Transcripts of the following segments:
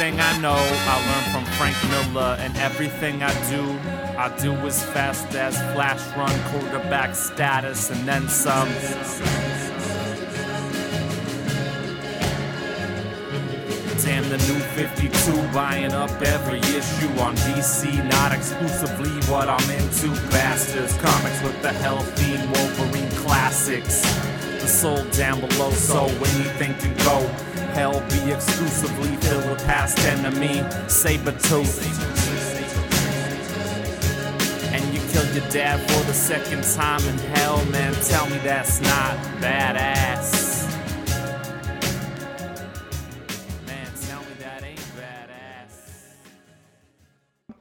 Everything I know, I learned from Frank Miller, and everything I do, I do as fast as flash run quarterback status, and then some. Damn the new 52, buying up every issue on DC, not exclusively what I'm into. Bastards, comics with the healthy Wolverine classics. The soul down below, so anything can go. Hell be exclusively filled with past enemy, Sabretooth. And you killed your dad for the second time in hell, man. Tell me that's not badass. Man, tell me that ain't badass.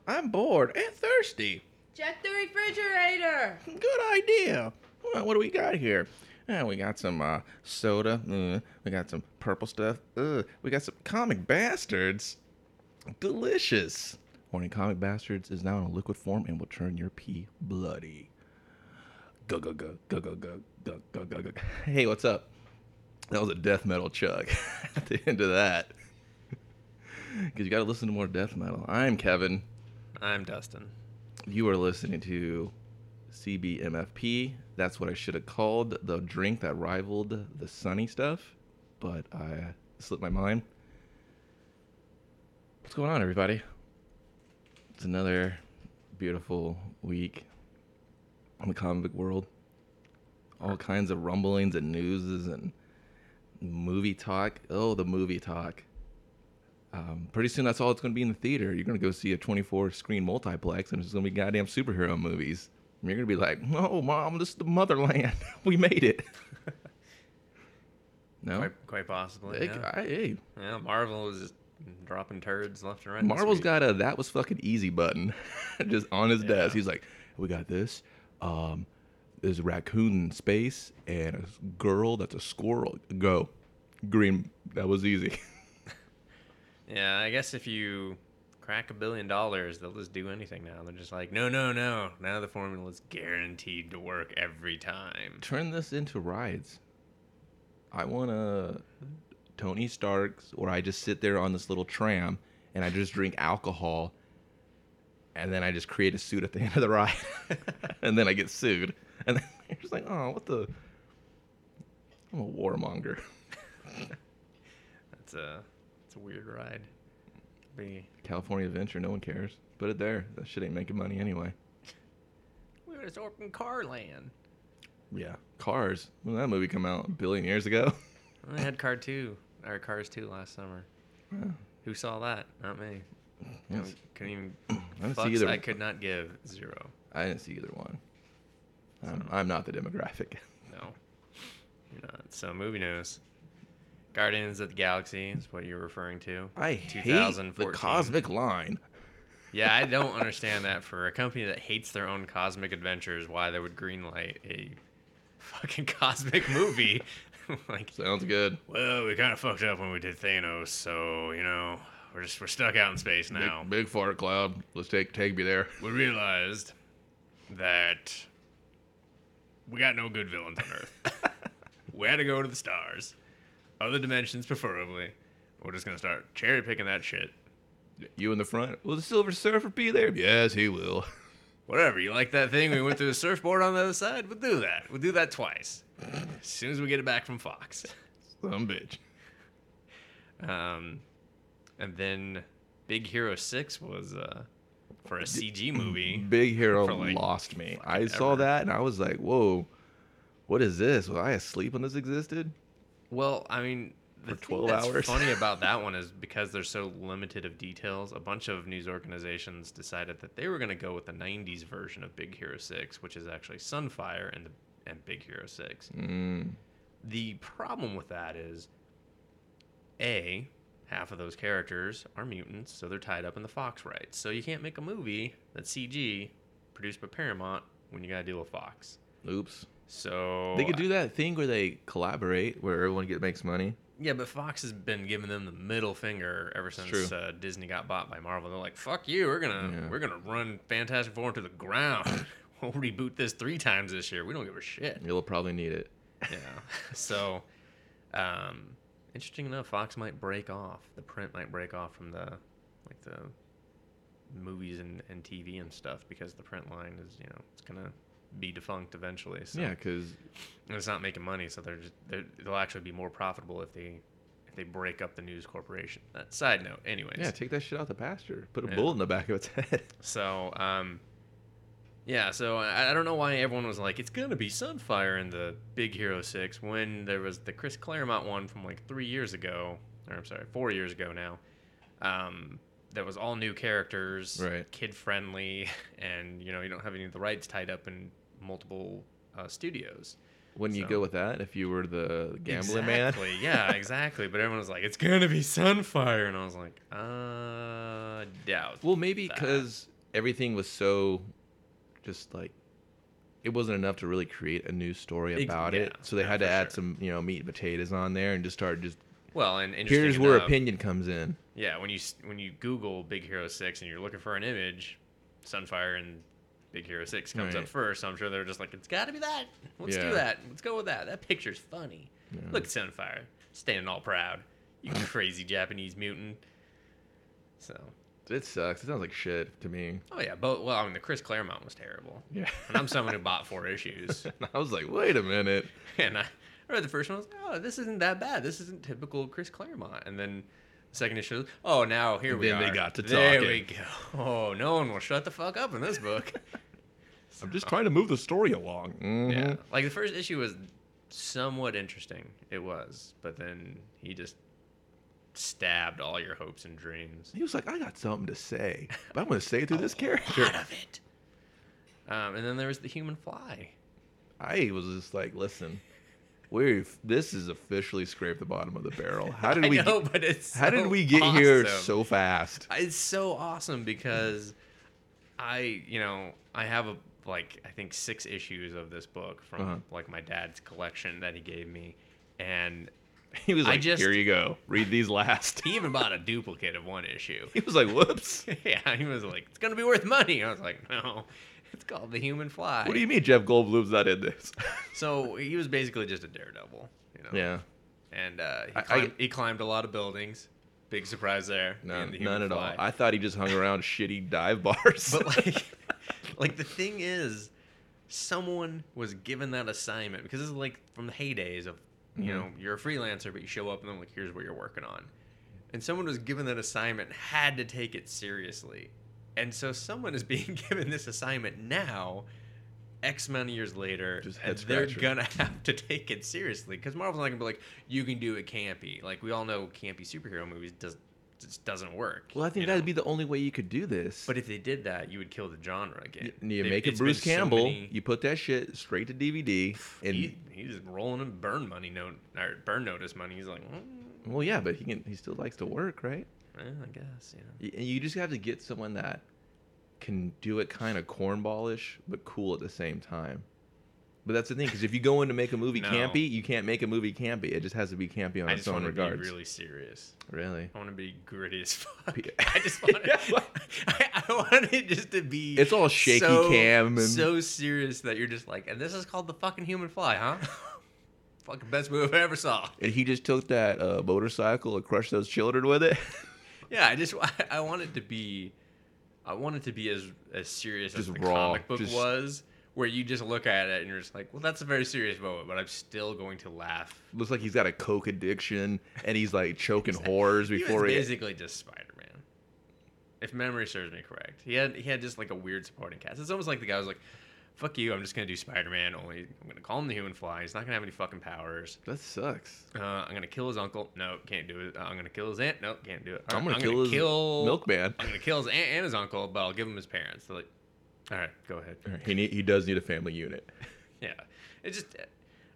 I'm bored and thirsty. Check the refrigerator. Good idea. Well, what do we got here? Uh, we got some uh, soda. Uh, we got some purple stuff. Uh, we got some comic bastards. Delicious. Warning: Comic bastards is now in a liquid form and will turn your pee bloody. Go go go go go go go go go go. Hey, what's up? That was a death metal chug at the end of that. Because you got to listen to more death metal. I'm Kevin. I'm Dustin. You are listening to CBMFP. That's what I should have called the drink that rivaled the sunny stuff, but I slipped my mind. What's going on, everybody? It's another beautiful week in the comic world. All kinds of rumblings and newses and movie talk. Oh, the movie talk. Um, pretty soon, that's all it's going to be in the theater. You're going to go see a 24 screen multiplex, and it's going to be goddamn superhero movies. And you're going to be like, "No, mom, this is the motherland. we made it." no, Quite, quite possibly. Hey, yeah. I- hey, yeah, Marvel was just dropping turds left and right. Marvel's got a that was fucking easy button, just on his Yeah. desk. He's like, "We got this. Um, there's a raccoon in space and a girl that's a squirrel. Go, green. That was easy." Yeah, I guess if you crack a billion dollars, they'll just do anything now. They're just like, no, no, no. Now the formula's guaranteed to work every time. turn this into rides. I want a Tony Stark's where I just sit there on this little tram and I just drink alcohol and then I just create a suit at the end of the ride and then I get sued. And then you're just like, oh, what the? I'm a warmonger. That's a, that's a weird ride. Be California Adventure, no one cares. Put it there. That shit ain't making money anyway. we were just open car land. Yeah. Cars. When did that movie come out? A billion years ago? I had Car Two or Cars Two last summer. Yeah. Who saw that? Not me. Yes. Couldn't even. I didn't see fucks either. I could not give zero. I didn't see either one. I'm, I'm not the demographic. No. You're not. So movie news. Guardians of the Galaxy is what you're referring to. I hate the cosmic line. Yeah, I don't understand that for a company that hates their own cosmic adventures, why they would greenlight a fucking cosmic movie. like, Sounds good. well, we kind of fucked up when we did Thanos, so you know, we're just we're stuck out in space now. Big, big fart cloud. Let's take take me there. we realized that we got no good villains on Earth. we had to go to the stars, other dimensions preferably. We're just gonna start cherry picking that shit. You in the front. Will the Silver Surfer be there? Yes, he will. Whatever, you like that thing? We went through the surfboard on the other side. We'll do that. We'll do that twice. As soon as we get it back from Fox. Some bitch. Um, and then Big Hero Six was uh, for a CG movie. Big Hero like, lost me. I fucking saw that and I was like, whoa, what is this? Was I asleep when this existed? Well, I mean, the For thing 12 that's hours. funny about that one is because they're so limited of details. A bunch of news organizations decided that they were going to go with the '90s version of Big Hero Six, which is actually Sunfire and the and Big Hero Six. Mm. The problem with that is, a half of those characters are mutants, so they're tied up in the Fox rights. So you can't make a movie that's CG produced by Paramount when you got to deal with Fox. Oops. So They could do that thing where they collaborate, where everyone get makes money. Yeah, but Fox has been giving them the middle finger ever since uh, Disney got bought by Marvel. They're like, "Fuck you! We're gonna Yeah. we're gonna run Fantastic Four into the ground. we'll reboot this three times this year. We don't give a shit." You'll probably need it. Yeah. so, um, interesting enough, Fox might break off. The print might break off from the like the movies and, and TV and stuff because the print line is you know it's gonna be defunct eventually. So Yeah, because it's not making money, so they're just they're, they'll actually be more profitable if they if they break up the news corporation. Uh, side note, anyways. yeah, take that shit out the pasture. Put a Yeah. bullet in the back of its head. So, um, yeah, so I, I don't know why everyone was like, it's to be Sunfire in the Big Hero 6 when there was the Chris Claremont one from like three years ago, or I'm sorry, four years ago now. Um, that was all new characters, Right. kid friendly, and you know, you don't have any of the rights tied up in multiple uh, studios. When you So- go with that, if you were the gambling man, exactly, yeah, exactly. But everyone was like, it's going to be Sunfire. And I was like, uh, doubt. well, maybe because everything was so, just like, it wasn't enough to really create a new story Ex- about yeah, it. So they yeah, had to add sure. some, you know, meat and potatoes on there and just start just. Well, and Here's where enough- opinion comes in. Yeah, when you when you Google Big Hero Six and you're looking for an image, Sunfire and Big Hero Six comes up first. So I'm sure they're just like, it's got to be that. Let's Yeah. do that. Let's go with that. That picture's funny. Yeah. Look at Sunfire standing all proud. You crazy Japanese mutant. So, It sucks. It sounds like shit to me. oh yeah, but well, I mean, the Chris Claremont was terrible. Yeah. And I'm someone who bought four issues, I was like, wait a minute. and I read the first one. I was like, oh, this isn't that bad. This isn't typical Chris Claremont. And then the second issue, oh, now here we go. Then they got to There talking. we go. Oh, no one will shut the fuck up in this book. I'm just trying to move the story along. Mhm. yeah, like the first issue was somewhat interesting. It was, but then he just stabbed all your hopes and dreams. He was like, I got something to say, but I'm going to say it through this character. Out of it. Um, and then there was the human fly. I was just like, listen, we've this is officially scraped the bottom of the barrel. How did I we? know, get, but it's how did we get here so fast? It's so awesome because I, you know, I have a like I think six issues of this book from Uh-huh. like my dad's collection that he gave me, and He was like, just- here you go, read these last. he even bought a duplicate of one issue. He was like, whoops. yeah, he was like, "It's gonna be worth money." I was like, "No, it's called the Human Fly." What do you mean Jeff Goldblum's not in this? So he was basically just a daredevil, you know. yeah, And uh, he, I- I- climbed, he climbed a lot of buildings. Big surprise there. no, the none at all. I thought he just hung around shitty dive bars. But like, like the thing is, someone was given that assignment because this is like from the heydays of, you Mhm. know, you're a freelancer, but you show up and then like, here's what you're working on, and someone was given that assignment, had to take it seriously, and so someone is being given this assignment now. X amount of years later, and they're gonna have to take it seriously because Marvel's not gonna be like, you can do it campy. Like we all know, campy superhero movies does just doesn't work. well, I think that'd know? be the only way you could do this. But if they did that, you would kill the genre again. You They- make it Bruce so Campbell, many- you put that shit straight to DVD, and he, he's rolling in burn money note or burn notice money. He's like, mm, well, yeah, but he can. He still likes to work, right? Eh, I guess you know. Y- you just have to get someone that can do it kind of cornballish but cool at the same time. But that's the thing, because if you go in to make a movie No. campy, you can't make a movie campy. It just has to be campy on I its just own want to regards. be really serious. Really, I want to be gritty as fuck. I just want it. I, I want it just to be. It's all shaky so, cam and- so serious that you're just like, and this is called the fucking human fly, huh? fucking best move I ever saw. and he just took that uh, motorcycle and crushed those children with it. Yeah, I just I want it to be, I want it to be as as serious as Just the raw, comic book just- was, where you just look at it and you're just like, well, that's a very serious moment, but I'm still going to laugh. Looks like he's got a coke addiction and he's like choking whores He was before he. basically just Spider Man, if memory serves me correct. He had he had just like a weird supporting cast. It's almost like the guy was like, "Fuck you, I'm just gonna do Spider Man. Only I'm gonna call him the Human Fly. He's not gonna have any fucking powers. That sucks. Uh, I'm gonna kill his uncle. No, can't do it. Uh, I'm gonna kill his aunt. No, can't do it. I'm Uh, gonna kill his kill milkman. I'm gonna kill his aunt and his uncle, but I'll give him his parents. They're like, all right, go ahead. He need, he does need a family unit. Yeah, it just,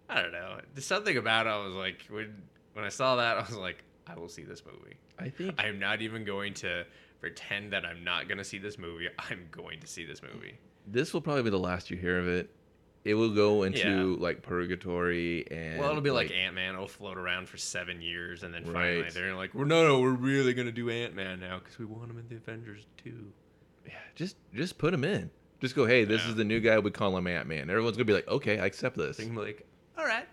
I don't know. There's something about it. I was like, when when I saw that, I was like, I will see this movie. I think I am not even going to pretend that I'm not gonna see this movie. I'm going to see this movie. This will probably be the last you hear of it. It will go into Yeah. like purgatory and Well, it'll be like, Ant Man. It'll float around for seven years, and then finally Right. they're like, "Well, no, no, we're really gonna do Ant Man now because we want him in the Avengers too." Yeah, just just put him in. Just go, hey, this Yeah. is the new guy. We call him Ant Man. Everyone's gonna be like, okay, I accept this. So you can be like, "All right."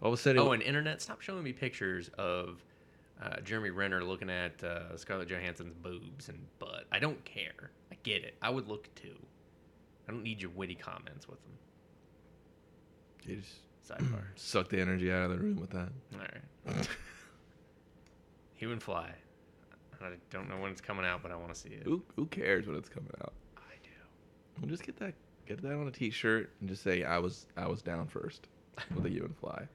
All of a sudden, Oh, and internet, stop showing me pictures of uh, Jeremy Renner looking at uh, Scarlett Johansson's boobs and butt. I don't care. I get it. I would look too. I don't need your witty comments with them. you just Sidebar. suck the energy out of the room with that. All right. Human Fly. I don't know when it's coming out, but I want to see it. Who, who cares when it's coming out? I do. Well, just get that get that on a t-shirt and just say I was I was down first with a Human fly.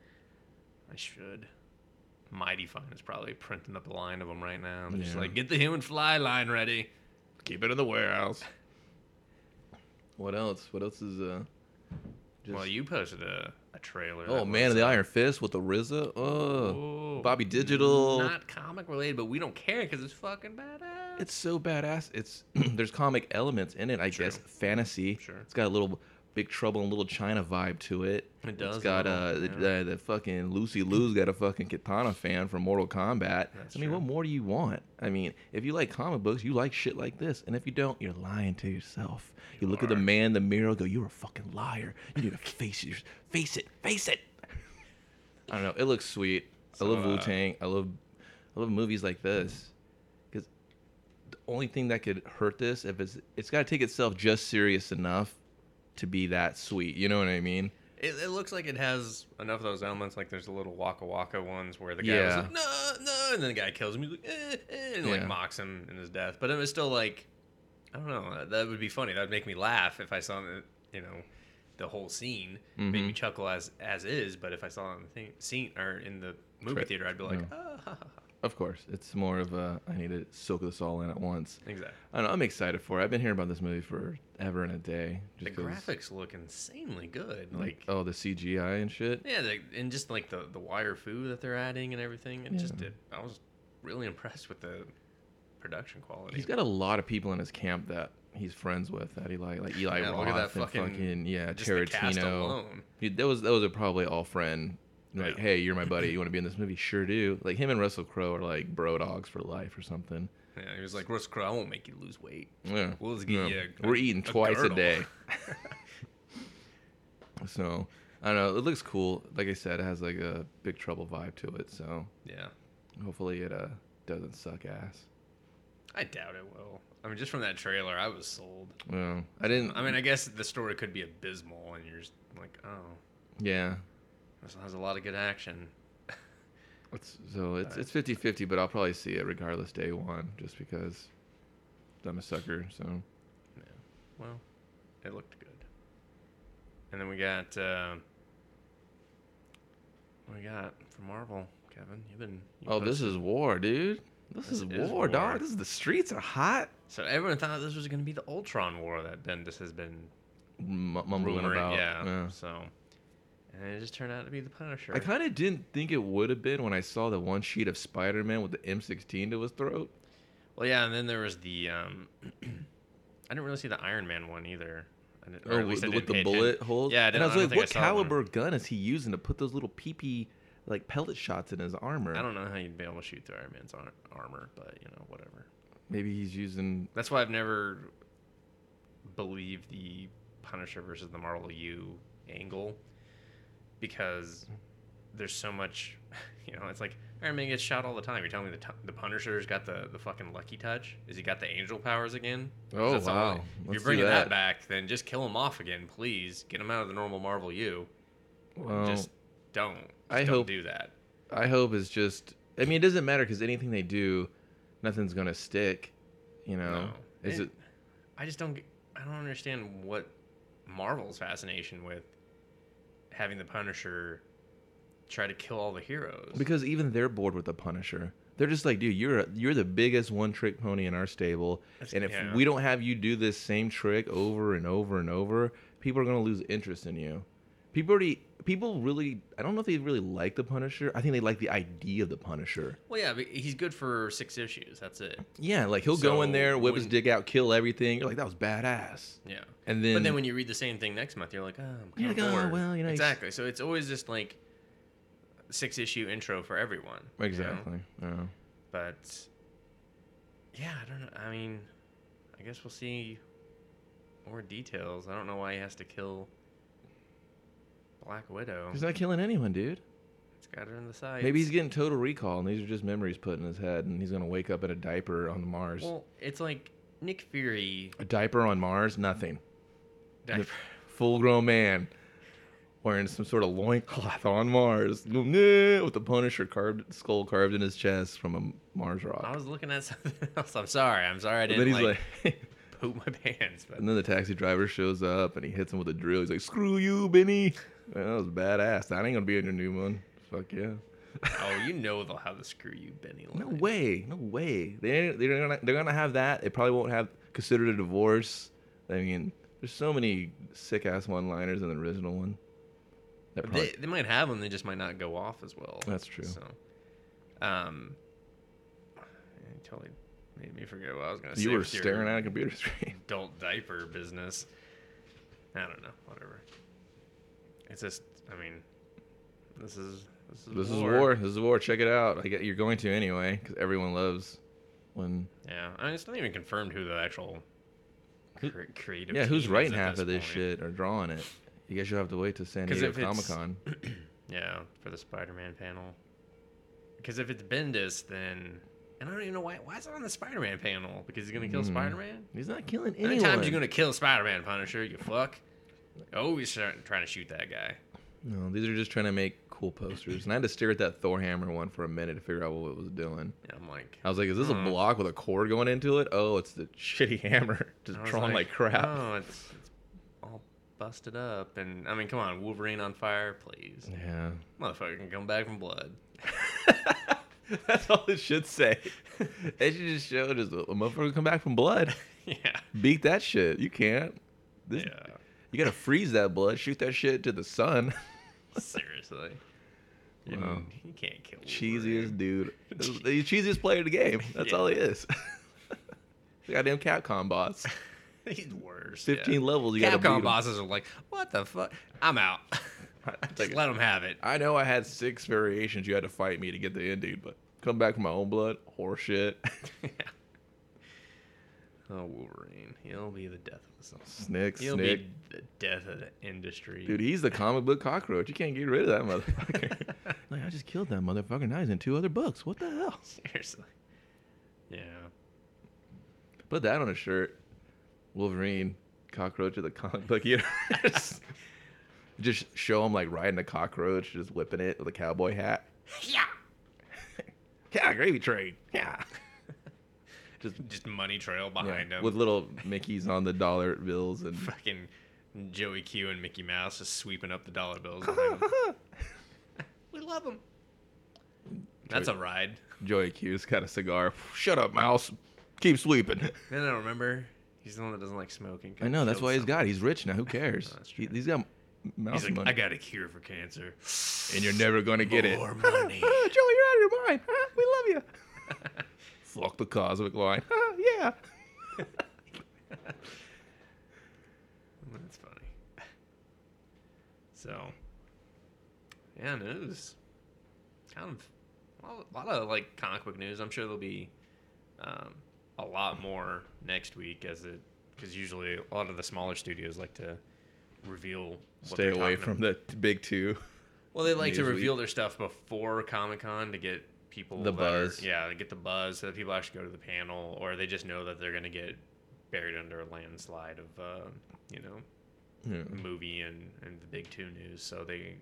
I should. Mighty Fine is probably printing up a line of them right now. They're just like, get the Human Fly line ready. Keep it in the warehouse. What else? What else is uh? Just, well, you posted a, a trailer. oh man, the Iron Fist with the RZA. Oh, oh, Bobby Digital. Not comic related, but we don't care because it's fucking badass. It's so badass. It's there's comic elements in it, I True. guess. Fantasy. Sure. It's got a little Big Trouble in Little China vibe to it. It does It's got uh the, yeah. the, the fucking Lucy Liu's got a fucking katana fan from Mortal Kombat. That's I mean, true. what more do you want? I mean, if you like comic books, you like shit like this, and if you don't, you're lying to yourself. You, You look at the man in the mirror, go, "You're a fucking liar. You need to face your face it, face it." I don't know. It looks sweet. So, I love uh, Wu Tang. I love, I love movies like this, because the only thing that could hurt this if it's it's got to take itself just serious enough to be that sweet. You know what I mean? It, it looks like it has enough of those elements. Like there's the little Waka Waka ones where the guy was like, no, no, and then the guy kills him. He's like, eh, eh, and Yeah. like mocks him in his death. But it was still like, I don't know. That would be funny. That would make me laugh if I saw the, you know, the whole scene. Make me Mhm. chuckle as as is. But if I saw it in the thing, scene or in the movie theater, I'd be like, yeah. ah, ha, ha, ha." Of course, it's more of a I need to soak this all in at once. exactly. I know, I'm excited for it. I've been hearing about this movie for ever and a day. The graphics look insanely good. like Like, oh the CGI and shit. yeah, the, and just like the the wire fu that they're adding and everything. It just did. I was really impressed with the production quality. He's got a lot of people in his camp that he's friends with that he like like Eli Yeah, Roth that and fucking- fucking, yeah just the cast Tarantino. He, those those are probably all friend. Like Yeah. hey, you're my buddy. You want to be in this movie? Sure do. Like him and Russell Crowe are like bro dogs for life or something. Yeah, he was like, Russ Crowe, I won't make you lose weight. Yeah, We'll just get yeah. you a- We're eating twice a girdle." day. So I don't know. It looks cool. Like I said, it has like a Big Trouble vibe to it. So yeah, hopefully it uh doesn't suck ass. I doubt it will. I mean, just from that trailer, I was sold. Well, I didn't. I mean, I guess the story could be abysmal, and you're just like, oh, yeah. This has a lot of good action. It's, so it's it's 50-50, but I'll probably see it regardless day one, just because I'm a sucker. So Yeah. Well, it looked good. And then we got, uh, we got from Marvel, Kevin? You've been. you oh, this is war, dude. This, This is, is war, dog. This is the streets are hot. So everyone thought this was going to be the Ultron war that Bendis has been M- mumbling rumoring. about. yeah. So, and it just turned out to be the Punisher. I kind of didn't think it would have been when I saw the one sheet of Spider-Man with the M16 to his throat. Well, yeah, and then there was the. Um, I didn't really see the Iron Man one either. I didn't, or Oh, at least with, with the bullet attention. holes. Yeah, I and I was I like, what saw that one. caliber gun is he using to put those little PP like pellet shots in his armor? I don't know how you'd be able to shoot through Iron Man's ar- armor, but you know, whatever. Maybe he's using. That's why I've never believed the Punisher versus the Marvel U angle because there's so much, you know, it's like Iron Man gets shot all the time. You're telling me the, t- the Punisher's got the, the fucking lucky touch? Is he got the angel powers again? Oh, that's wow. If you're bringing that. that. back, then just kill him off again, please. Get him out of the normal Marvel U. Well, just don't. Just I don't hope- do that. I hope is just. I mean, it doesn't matter because anything they do, nothing's gonna stick. You know, No. is And it? I just don't. I don't understand what Marvel's fascination with having the Punisher try to kill all the heroes. Because even they're bored with the Punisher. They're just like, dude, you're a, you're the biggest one trick pony in our stable, That's- and if yeah. we don't have you do this same trick over and over and over, people are gonna lose interest in you. People already, people really, I don't know if they really like the Punisher. I think they like the idea of the Punisher. well, yeah, but he's good for six issues. That's it. Yeah, like he'll go in there, whip his dick out, kill everything. You're like, that was badass. Yeah. And then, but then when you read the same thing next month, you're like, oh, I'm kind of like, oh, well, you know, exactly. So it's always just like six issue intro for everyone. you know? exactly, yeah. But yeah, I don't know. I mean, I guess we'll see more details. I don't know why he has to kill Black Widow. he's not killing anyone, dude. It's got her in the sights. Maybe he's getting total recall, and these are just memories put in his head, and he's gonna wake up in a diaper on Mars. Well, it's like Nick Fury. a diaper on Mars? Nothing. Diaper. Full grown man wearing some sort of loincloth on Mars with the Punisher carved skull carved in his chest from a Mars rock. I was looking at something else. I'm sorry. I'm sorry I didn't then he's like, like, poop my pants. But and then the taxi driver shows up and he hits him with a drill. He's like, "Screw you, Benny." Man, that was badass. That ain't gonna be in your new one. Fuck yeah. oh, you know they'll have the screw you, Benny. No way, no way. They they're gonna they're gonna have that. They probably won't have considered a divorce. I mean, there's so many sick ass one liners in the original one. Probably, They, they might have them. They just might not go off as well. That's true. So, um, it totally made me forget what I was gonna say. you were staring at a computer screen. adult diaper business. I don't know. Whatever. It's just. I mean, this is this is This war. is war. This is war. Check it out. I get you're going to anyway because everyone loves when. Yeah, I mean, it's not even confirmed who the actual cre- creative. Yeah, who's writing half of this point. shit or drawing it? You guys should have to wait to San Diego Comic Con. Yeah, for the Spider-Man panel. Because if it's Bendis, then and I don't even know why. Why is it on the Spider-Man panel? Because he's gonna kill Mm. Spider-Man. He's not killing How many anyone. times you gonna kill Spider-Man, Punisher? You fuck. Always try- trying to shoot that guy. No, these are just trying to make cool posters. And I had to stare at that Thor hammer one for a minute to figure out what it was doing. And I'm like, I was like, is this a Hmm. block with a cord going into it? Oh, it's the shitty hammer just I was drawn like, crap. Oh, it's, it's all busted up. And I mean, come on, Wolverine on fire, please. Yeah. Motherfucker can come back from blood. That's all it should say. It should just show just a motherfucker come back from blood. yeah. Beat that shit. You can't. This, Yeah. You gotta freeze that blood, shoot that shit to the sun. Seriously. You, Wow. you can't kill Cheesiest Wolverine. dude. the cheesiest player in the game. That's all he is. the goddamn Capcom boss. He's worse. 15 yeah. levels, you Capcom bosses are like, what the fuck? I'm out. Just like- let him have it. I know I had six variations you had to fight me to get the ending, but come back from my own blood, horseshit. Oh, Wolverine. He'll be the death of the Snick, He'll snick. be the death of the industry. Dude, he's the comic book cockroach. You can't get rid of that motherfucker. like, I just killed that motherfucker. Now he's in two other books. What the hell? Seriously. Yeah. Put that on a shirt. Wolverine, cockroach of the comic book universe. just show him like riding a cockroach, just whipping it with a cowboy hat. Yeah. Yeah, gravy train. Yeah. Just, just money trail Yeah, behind him. With little Mickeys on the dollar bills and fucking Joey Q and Mickey Mouse just sweeping up the dollar bills. we love them. That's a ride. Joey Q's got a cigar. Shut up, mouse. Keep sweeping. No, no, remember? He's the one that doesn't like smoking. I know. That's why he's got. He's rich now. Who cares? He, he's got mouse He's like, money. I got a cure for cancer. and you're never gonna get it. More money. Joey, you're out of your mind. We love you. Fuck the cosmic line. Ah, yeah. That's funny. So, yeah, news. Kind of a lot of like comic book news. I'm sure there'll be um, a lot more next week as it because usually a lot of the smaller studios like to reveal. what Stay away from about. the big two. Well, they like to reveal their stuff before Comic Con to get people The that are- buzz. yeah, to get the buzz so that people actually go to the panel, or they just know that they're going to get buried under a landslide of, uh, you know, Yeah. movie and, and the big two news. So they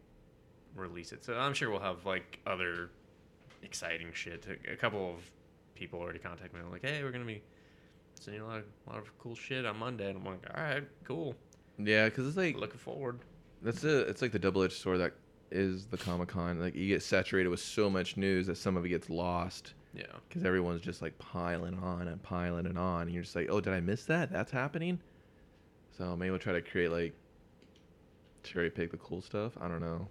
release it. So I'm sure we'll have like other exciting shit. A, couple of people already contact me I'm like, hey, we're going to be seeing a lot, of, a lot of cool shit on Monday. And I'm like, all right, cool. Yeah, because it's like Looking forward. that's a it's like the double edged sword that is the Comic Con. Like you get saturated with so much news that some of it gets lost Yeah. because everyone's just like piling on and piling and on, and you're just like, oh, did I miss that? That's happening. So maybe we'll try to create like cherry pick the cool stuff. I don't know.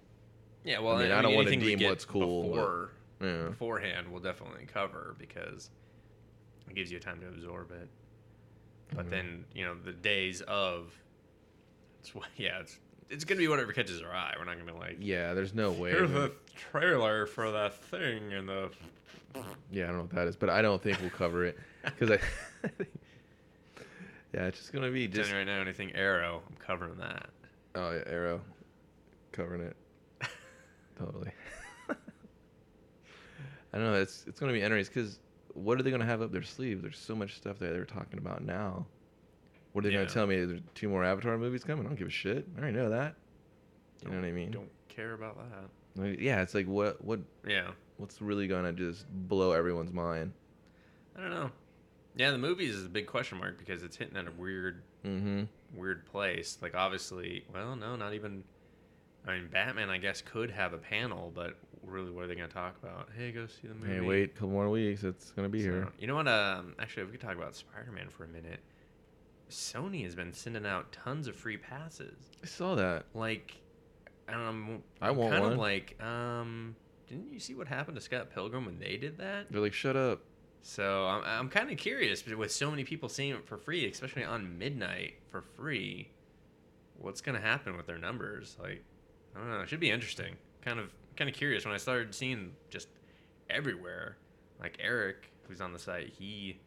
Yeah, well, I mean, I don't wanna anything we deem what's cool, but- Yeah. beforehand, we'll definitely cover because it gives you time to absorb it. But Mhm. then, you know, the days of, it's what, yeah, it's it's gonna be whatever catches our eye. We're not gonna be like, Yeah, there's no way. here's a trailer for that thing and the. Yeah, I don't know what that is, but I don't think we'll cover it because I. yeah, it's just gonna be Just just right now, anything Arrow, I'm covering that. oh yeah, Arrow, covering it. totally. I don't know. It's it's gonna be interesting because what are they gonna have up their sleeve? There's so much stuff that they're talking about now. What are they Yeah. gonna tell me? There's two more Avatar movies coming? I don't give a shit. I already know that. You know what I mean? Don't care about that. Like, yeah, it's like what what Yeah. what's really gonna just blow everyone's mind? I don't know. Yeah, the movies is a big question mark because it's hitting at a weird, Mm-hmm. weird place. Like obviously, well, no, not even. I mean, Batman, I guess, could have a panel, but really, what are they going to talk about? Hey, go see the movie. Hey, wait a couple more weeks. It's gonna be So, here. You know what? Um, actually, we could talk about Spider-Man for a minute. Sony has been sending out tons of free passes. I saw that. Like, I don't know. I'm, I want kind one. of like, um, didn't you see what happened to Scott Pilgrim when they did that? They're like, shut up. So I'm, I'm kind of curious but with so many people seeing it for free, especially on midnight for free. What's gonna happen with their numbers? Like, I don't know. It should be interesting. Kind of, kind of curious when I started seeing just everywhere. Like Eric, who's on the site, he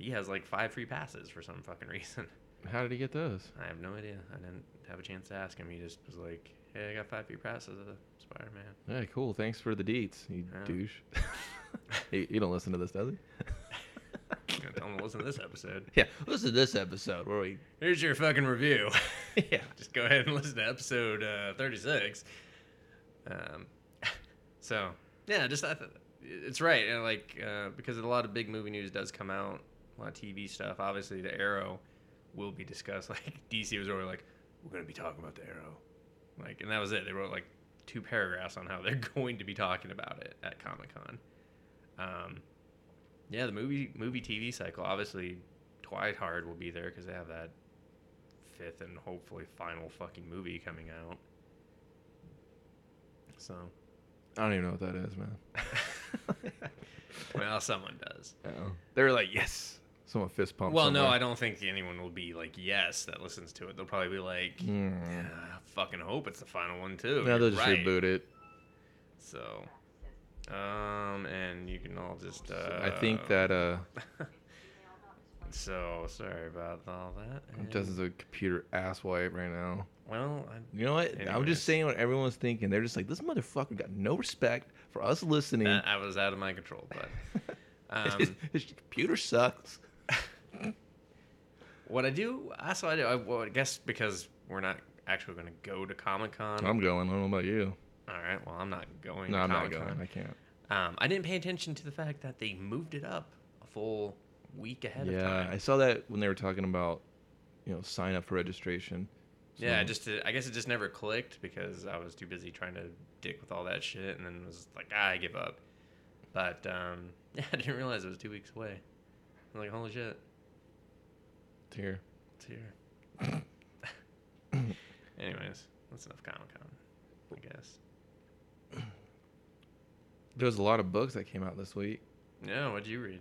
he has like five free passes for some fucking reason. How did he get those? I have no idea. I didn't have a chance to ask him. He just was like, "Hey, I got five free passes of Spider-Man." Yeah, cool. Thanks for the deets, you Yeah. douche. he, you don't listen to this, does he? I'm gonna tell him to listen to this episode. yeah, listen to this episode where we. Here's your fucking review. yeah. just go ahead and listen to episode uh, 36. Um, so yeah, just I th- it's right. And like uh, because a lot of big movie news does come out, a lot of TV stuff. Obviously, the Arrow will be discussed. Like DC was already like, we're gonna be talking about the Arrow, like, and that was it. They wrote like two paragraphs on how they're going to be talking about it at Comic Con. Um, yeah, the movie movie TV cycle. Obviously, Twilight Hard will be there because they have that fifth and hopefully final fucking movie coming out. So, I don't even know what that is, man. well, someone does. Oh. They were like, yes. Someone fist pumped. Well, no. I don't think anyone will be like yes that listens to it. They'll probably be like, Mm. yeah, I fucking hope it's the final one too. No, they'll just right. reboot it. So, um, and you can all just. Uh, I think that uh, So sorry about all that. and- Dustin's a computer asswipe right now. well, I, You know what? I'm just saying what everyone's thinking. They're just like, this motherfucker got no respect for us listening. that, I was out of my control, but his, um, his computer sucks. What I do, also I do. I, well, I guess because we're not actually going to go to Comic Con. I'm going. I don't know about you. All right. Well, I'm not going. No, to I'm not Comic-Con. going. I can't. Um, I didn't pay attention to the fact that they moved it up a full week ahead of time. Yeah. I saw that when they were talking about, you know, sign up for registration. Yeah, So- just to, I guess it just never clicked because I was too busy trying to dick with all that shit, and then was like, ah, I give up. But um, yeah, I didn't realize it was two weeks away. I'm like, holy shit, It's here. Anyways, that's enough Comic Con, I guess. There was a lot of books that came out this week. Yeah, what'd you read?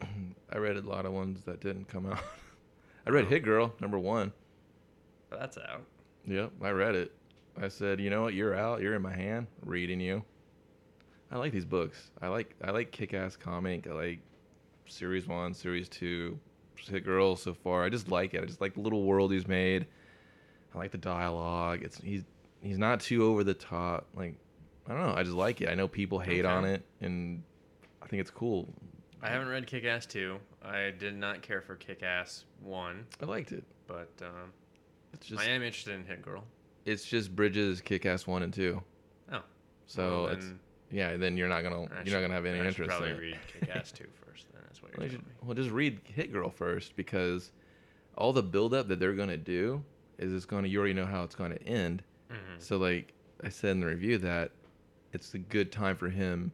I read a lot of ones that didn't come out. I read Oh. Hit Girl number one. That's out. Yep, I read it. I said, you know what? You're out. You're in my hand. Reading you. I like these books. I like I like Kick-Ass comic. I like series one, series two, Hit Girl so far. I just like it. I just like the little world he's made. I like the dialogue. It's he's he's not too over the top. Like I don't know. I just like it. I know people hate Okay. on it, and I think it's cool. I haven't read Kick Ass 2. I did not care for Kick Ass 1, I liked it. but um, It's just I am interested in Hit Girl. it's just Bridges Kick-Ass one and two. Oh. So well, it's yeah. Then you're not gonna I you're should- not gonna have any I interest probably in read Kick Ass 2 first, then. That's what Well, you're should- well, just read Hit Girl first because all the buildup that they're gonna do is it's gonna you already know how it's gonna end. me. Mhm. So like I said in the review that it's a good time for him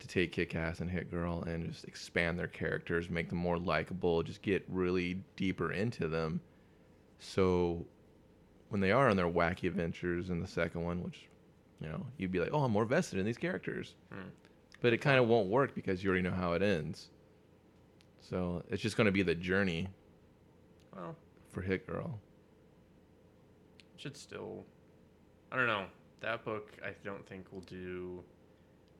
to take Kick Ass and Hit Girl and just expand their characters, make them more likable, just get really deeper into them. So when they are on their wacky adventures in the second one, which you know, you'd be like, Oh, I'm more vested in these characters. Hmm. But it kind of won't work because you already know how it ends. So it's just gonna be the journey Well, for Hit Girl. should still. I don't know. That book, I don't think will do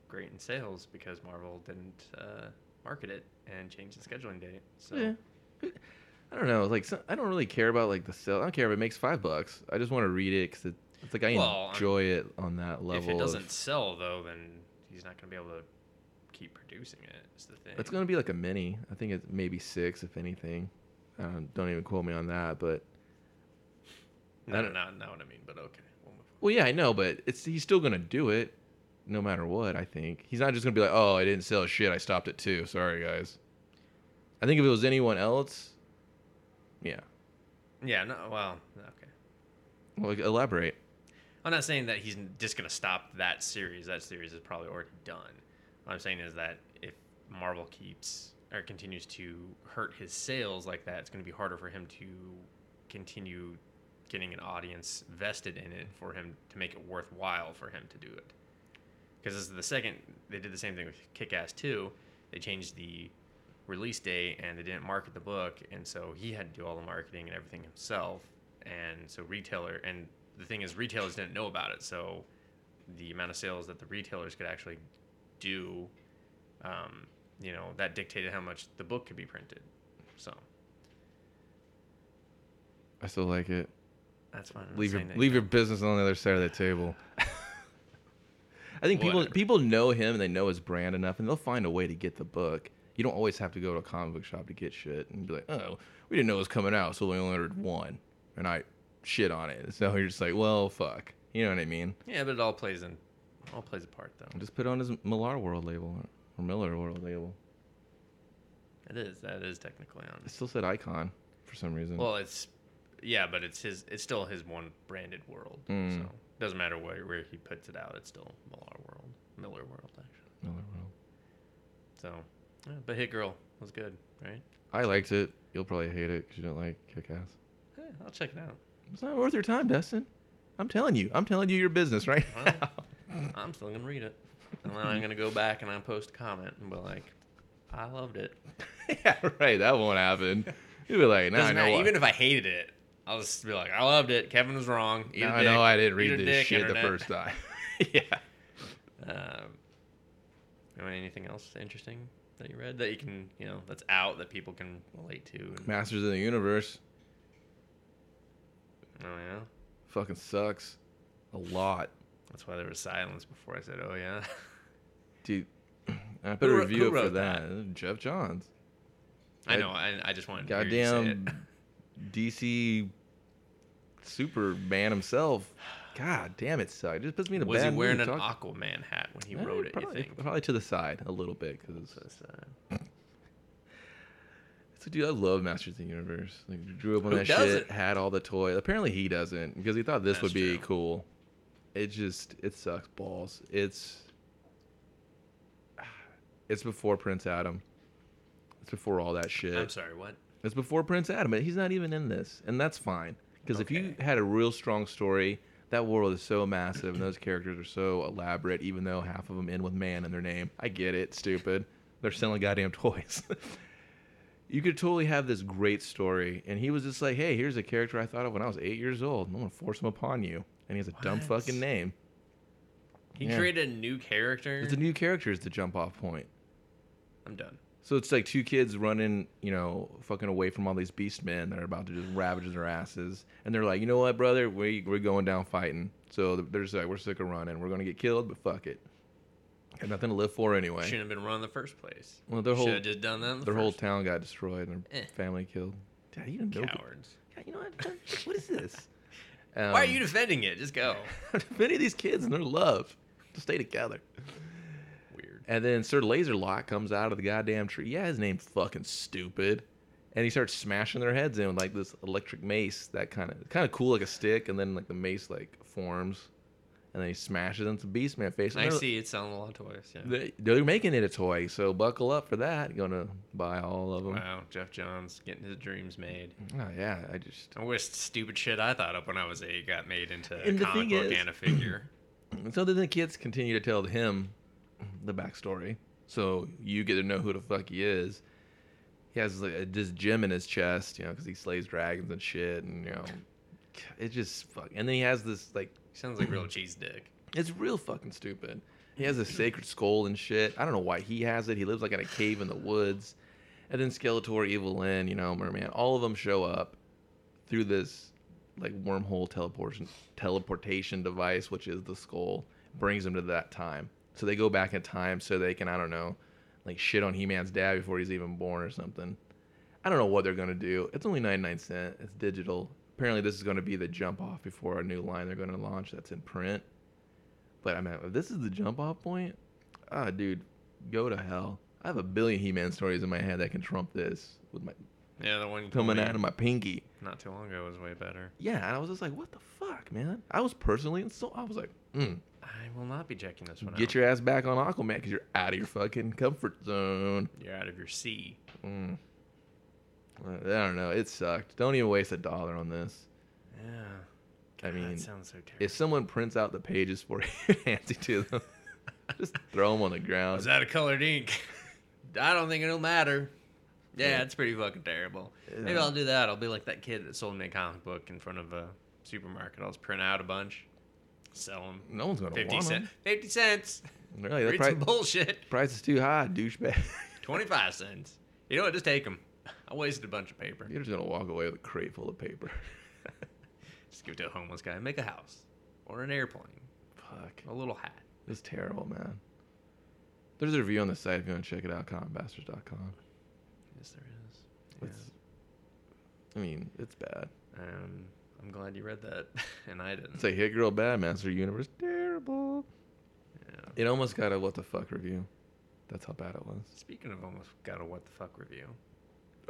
great in sales because Marvel didn't uh, market it and change the scheduling date. So Yeah. I don't know. Like, so, I don't really care about like the sale. I don't care if it makes five bucks. I just want to read it because it, it's like I Well, I'm- enjoy it on that level. if it of- doesn't sell, though, then he's not going to be able to keep producing it. Is the thing. It's gonna be like a mini. I think it's maybe six, if anything. Um, don't even quote me on that, but No, I don't- know. not what I mean, but okay. We'll well, yeah, I know, but it's he's still gonna do it, no matter what. I think he's not just gonna be like, oh, I didn't sell shit. I stopped it too. Sorry, guys. I think if it was anyone else, yeah. Yeah. No. Well. Okay. Well, elaborate. I'm not saying that he's just gonna stop that series. That series is probably already done. What I'm saying is that if Marvel keeps or continues to hurt his sales like that, it's gonna be harder for him to continue getting an audience vested in it for him to make it worthwhile for him to do it. Because this is the second they did the same thing with Kick-Ass 2. They changed the release date and they didn't market the book, and so he had to do all the marketing and everything himself. And so retailer and the thing is retailers didn't know about it, so the amount of sales that the retailers could actually do, um, you know, that dictated how much the book could be printed. So I still like it. that's fine. I'm leave your saying that- leave your business on the other side of the table. I think people people know him and they know his brand enough, and they'll find a way to get the book. You don't always have to go to a comic book shop to get shit and be like, oh, we didn't know it was coming out, so we only ordered one, and I shit on it. So you're just like, well, fuck. You know what I mean? Yeah, but it all plays in, all plays a part though. Just put it on his Millar World label or Miller World label. It is. That is technically on. It still said Icon for some reason. Well, it's yeah, but it's his. It's still his one branded world. Mm. So doesn't matter where where he puts it out. It's still Millar World, Miller World actually. Miller World. So, yeah, but Hit Girl was good, right? I liked it. You'll probably hate it because you don't like Kick-Ass. Yeah, I'll check it out. It's not worth your time, Dustin. I'm telling you. I'm telling you your business right Well, now. I'm still gonna read it, and then I'm gonna go back and I post a comment and be like, I loved it. yeah, right. That won't happen. You'd be like, nah, I Doesn't know matter. Even if I hated it, I'll just be like, I loved it. Kevin was wrong. Eat a Now I dick. know I didn't Eat read this dick, shit the first time. yeah. Um, you know, anything else interesting that you read that you can, you know, that's out that people can relate to? And, Masters of the Universe oh yeah, fucking sucks. A lot. That's why there was silence before I said, "Oh yeah." Dude, I put a Who wrote- review for wrote that. Geoff Johns. I That know. I, I just wanted to hear you say it. Goddamn DC Superman himself. God damn it, sucked. It just puts me in a Was he bad wearing mood an to talk- Aquaman hat when he Eh, wrote it? Probably, you think? probably to the side a little bit because it's like, dude, I love Masters of the Universe. Like, grew up on Who that shit, doesn't? had all the toys. Apparently, he doesn't because he thought this would be true. cool. It just it sucks balls. It's it's before Prince Adam. It's before all that shit. I'm sorry. What? It's before Prince Adam. and He's not even in this, and that's fine. Because if you had a real strong story, that world is so massive and those characters are so elaborate. Even though half of them end with "man" in their name, I get it. Stupid. They're selling goddamn toys. you could totally have this great story, and he was just like, "Hey, here's a character I thought of when I was eight years old. I'm gonna force him upon you." And he has a dumb fucking name. He Yeah. created a new character. It's a new character is the jump off point. I'm done. So it's like two kids running, you know, fucking away from all these beast men that are about to just ravage their asses. And they're like, you know what, brother, we, we're going down fighting. So they're just like, we're sick of running. We're going to get killed, but fuck it. Got nothing to live for anyway. Shouldn't have been run in the first place. Well, their whole, just done that. In the their whole town got destroyed and their Eh. family killed. Dad, you know. Cowards. Yeah, you know what? What is this? Why are Um, you defending it? Just go. of these kids and their love to stay together. Weird. And then Sir Laser-Lot comes out of the goddamn tree. Yeah, his name's fucking stupid. And he starts smashing their heads in with like this electric mace that kind of kind of cool like a stick, and then like the mace like forms, and then he smashes into Beastman face. I see it's selling a lot of toys. Yeah. They, they're making it a toy, so buckle up for that. Gonna buy all of them. Wow, Geoff Johns getting his dreams made. Oh yeah, I just I wish stupid shit I thought up when I was eight got made into a And the comic book is- and a figure. so then the kids continue to tell him the backstory, so you get to know who the fuck he is. He has like a- this gem in his chest, you know, because he slays dragons and shit, and you know, it just fuck. And then he has this like Sounds like real cheese dick. It's real fucking stupid. He has a sacred skull and shit. I don't know why he has it. He lives like in a cave in the woods. And then Skeletor, Evil Lyn, you know, Merman, all of them show up through this like wormhole teleportation teleportation device, which is the skull, brings them to that time. So they go back in time so they can I don't know, like shit on He-Man's dad before he's even born or something. I don't know what they're gonna do. It's only 99 cent. It's digital. Apparently this is gonna be the jump off before a new line they're gonna launch that's in print. But I mean, if this is the jump off point, ah, dude, go to hell. I have a billion He-Man stories in my head that can trump this with my Yeah, the one you coming out of my pinky. not too long ago was way better. Yeah, and I was just like, what the fuck, man? I was personally so I was like, mm, I will not be checking this one get out. your ass back on Aquaman because you're out of your fucking comfort zone. You're out of your sea. Mm. I don't know. It sucked. Don't even waste a dollar on this. Yeah. I mean, that sounds so terrible. If someone prints out the pages for you and hands it to them, just throw them on the ground. Was that a colored ink? I don't think it'll matter. Yeah, Yeah. it's pretty fucking terrible. Maybe I'll do that. I'll be like that kid that sold me a comic book in front of a supermarket. I'll just print out a bunch, sell them. no one's gonna 50 want cents. them. 50 cents. Really, the Read price, some bullshit. price is too high, douchebag. 25 cents. You know what? Just take them. I wasted a bunch of paper. You're just gonna walk away with a crate full of paper. Just give it to a homeless guy. And make a house. Or an airplane. Fuck. A little hat. It's terrible, man. There's a review on the site if you want to check it out, comicbastards.com. Yes, there is. It's, I mean, it's bad. Um, I'm glad you read that, and I didn't. It's like Hit Girl Bad Master Universe. Terrible. yeah. It almost got a what the fuck review. That's how bad it was. Speaking of almost got a what the fuck review,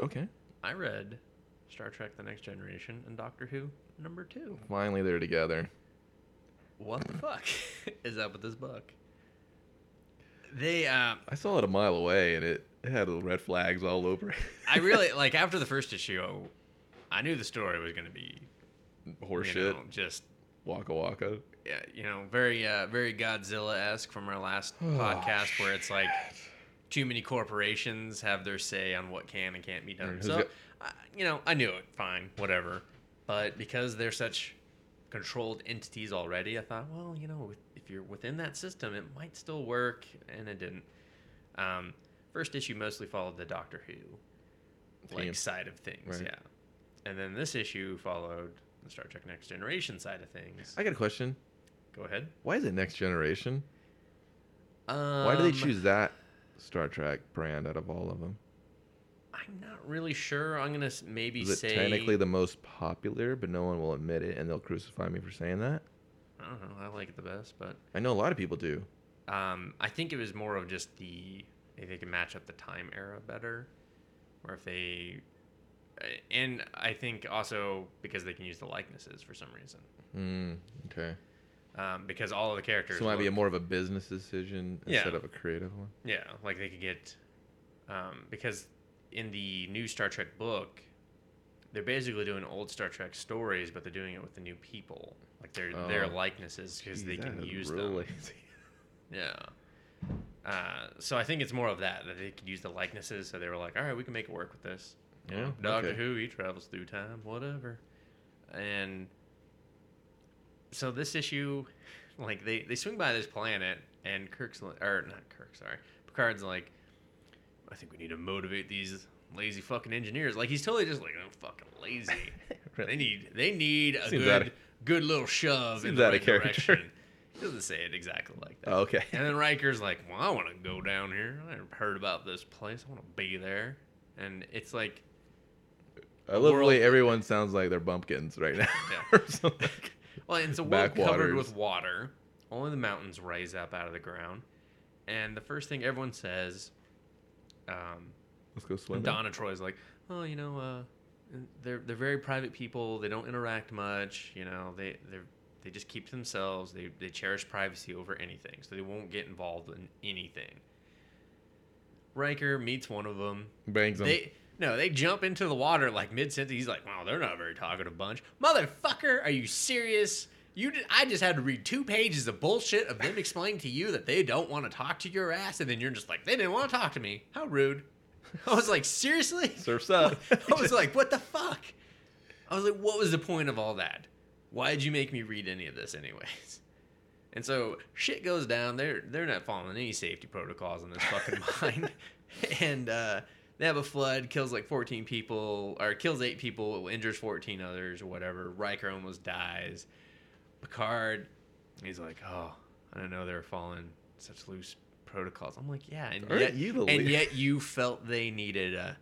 Okay. I read Star Trek: The Next Generation and Doctor Who number two. Finally, they're together. What the fuck is up with this book? They, uh, I saw it a mile away, and it, it had little red flags all over it. I really like after the first issue, I knew the story was going to be Horseshit. you know, just Waka waka. yeah, you know, very uh, very Godzilla esque from our last podcast, where it's like too many corporations have their say on what can and can't be done. Who's So, got- I you know, I knew it. Fine, whatever. But because they're such controlled entities already, I thought, well, you know, if you're within that system, it might still work, and it didn't. Um, first issue mostly followed the Doctor Who like Team. side of things, Right. yeah. And then this issue followed the Star Trek Next Generation side of things. I got a question. Go ahead. Why is it Next Generation? Um, Why do they choose that Star Trek brand out of all of them? I'm not really sure. I'm gonna maybe Is it say technically the most popular, but no one will admit it, and they'll crucify me for saying that? I don't know. I like it the best, but I know a lot of people do. um, I think it was more of just the if they can match up the time era better, or if they, uh, and I think also because they can use the likenesses for some reason. Mm, okay. Um, because all of the characters. So it might be a more of a business decision Yeah. instead of a creative one. Yeah, like they could get, um, because in the new Star Trek book, they're basically doing old Star Trek stories, but they're doing it with the new people, like their their Oh. likenesses, because they can use real them. lazy. Yeah. Uh, so I think it's more of that that they could use the likenesses. So they were like, all right, we can make it work with this. You know, Yeah, Doctor okay. Who, he travels through time, whatever. And so this issue, like they they swing by this planet, and Kirk's li- or not Kirk, sorry, Picard's like, I think we need to motivate these lazy fucking engineers. Like he's totally just like, I'm fucking lazy. They need they need a Seems good good little shove in the right direction. He doesn't say it exactly like that. Oh, okay. And then Riker's like, "Well, I want to go down here. I heard about this place. I want to be there." And it's like, I love the way world- everyone sounds like they're bumpkins right now. Yeah. well, it's a world covered with water. Only the mountains rise up out of the ground. And the first thing everyone says, um, Let's go swim. Deanna Troi's like, "Oh, you know, uh, they're they're very private people. They don't interact much. You know, they they they just keep to themselves. They they cherish privacy over anything, so they won't get involved in anything." Riker meets one of them. Bangs them. They no, they jump into the water like mid sentence. He's like, "Wow, they're not a very talkative bunch." Motherfucker, are you serious? You did, I just had to read two pages of bullshit of them explaining to you that they don't want to talk to your ass, and then you're just like, "They didn't want to talk to me." How rude! I was like, "Seriously?" Surfs up. I was like, "What the fuck?" I was like, "What was the point of all that? Why did you make me read any of this, anyways?" And so shit goes down. They're they're not following any safety protocols in this fucking mine, and uh, they have a flood, kills like 14 people, or kills eight people, injures 14 others, or whatever. Riker almost dies. Picard, he's like, oh, I don't know they were following such loose protocols. I'm like, yeah, and Aren't yet you and yet you felt they needed a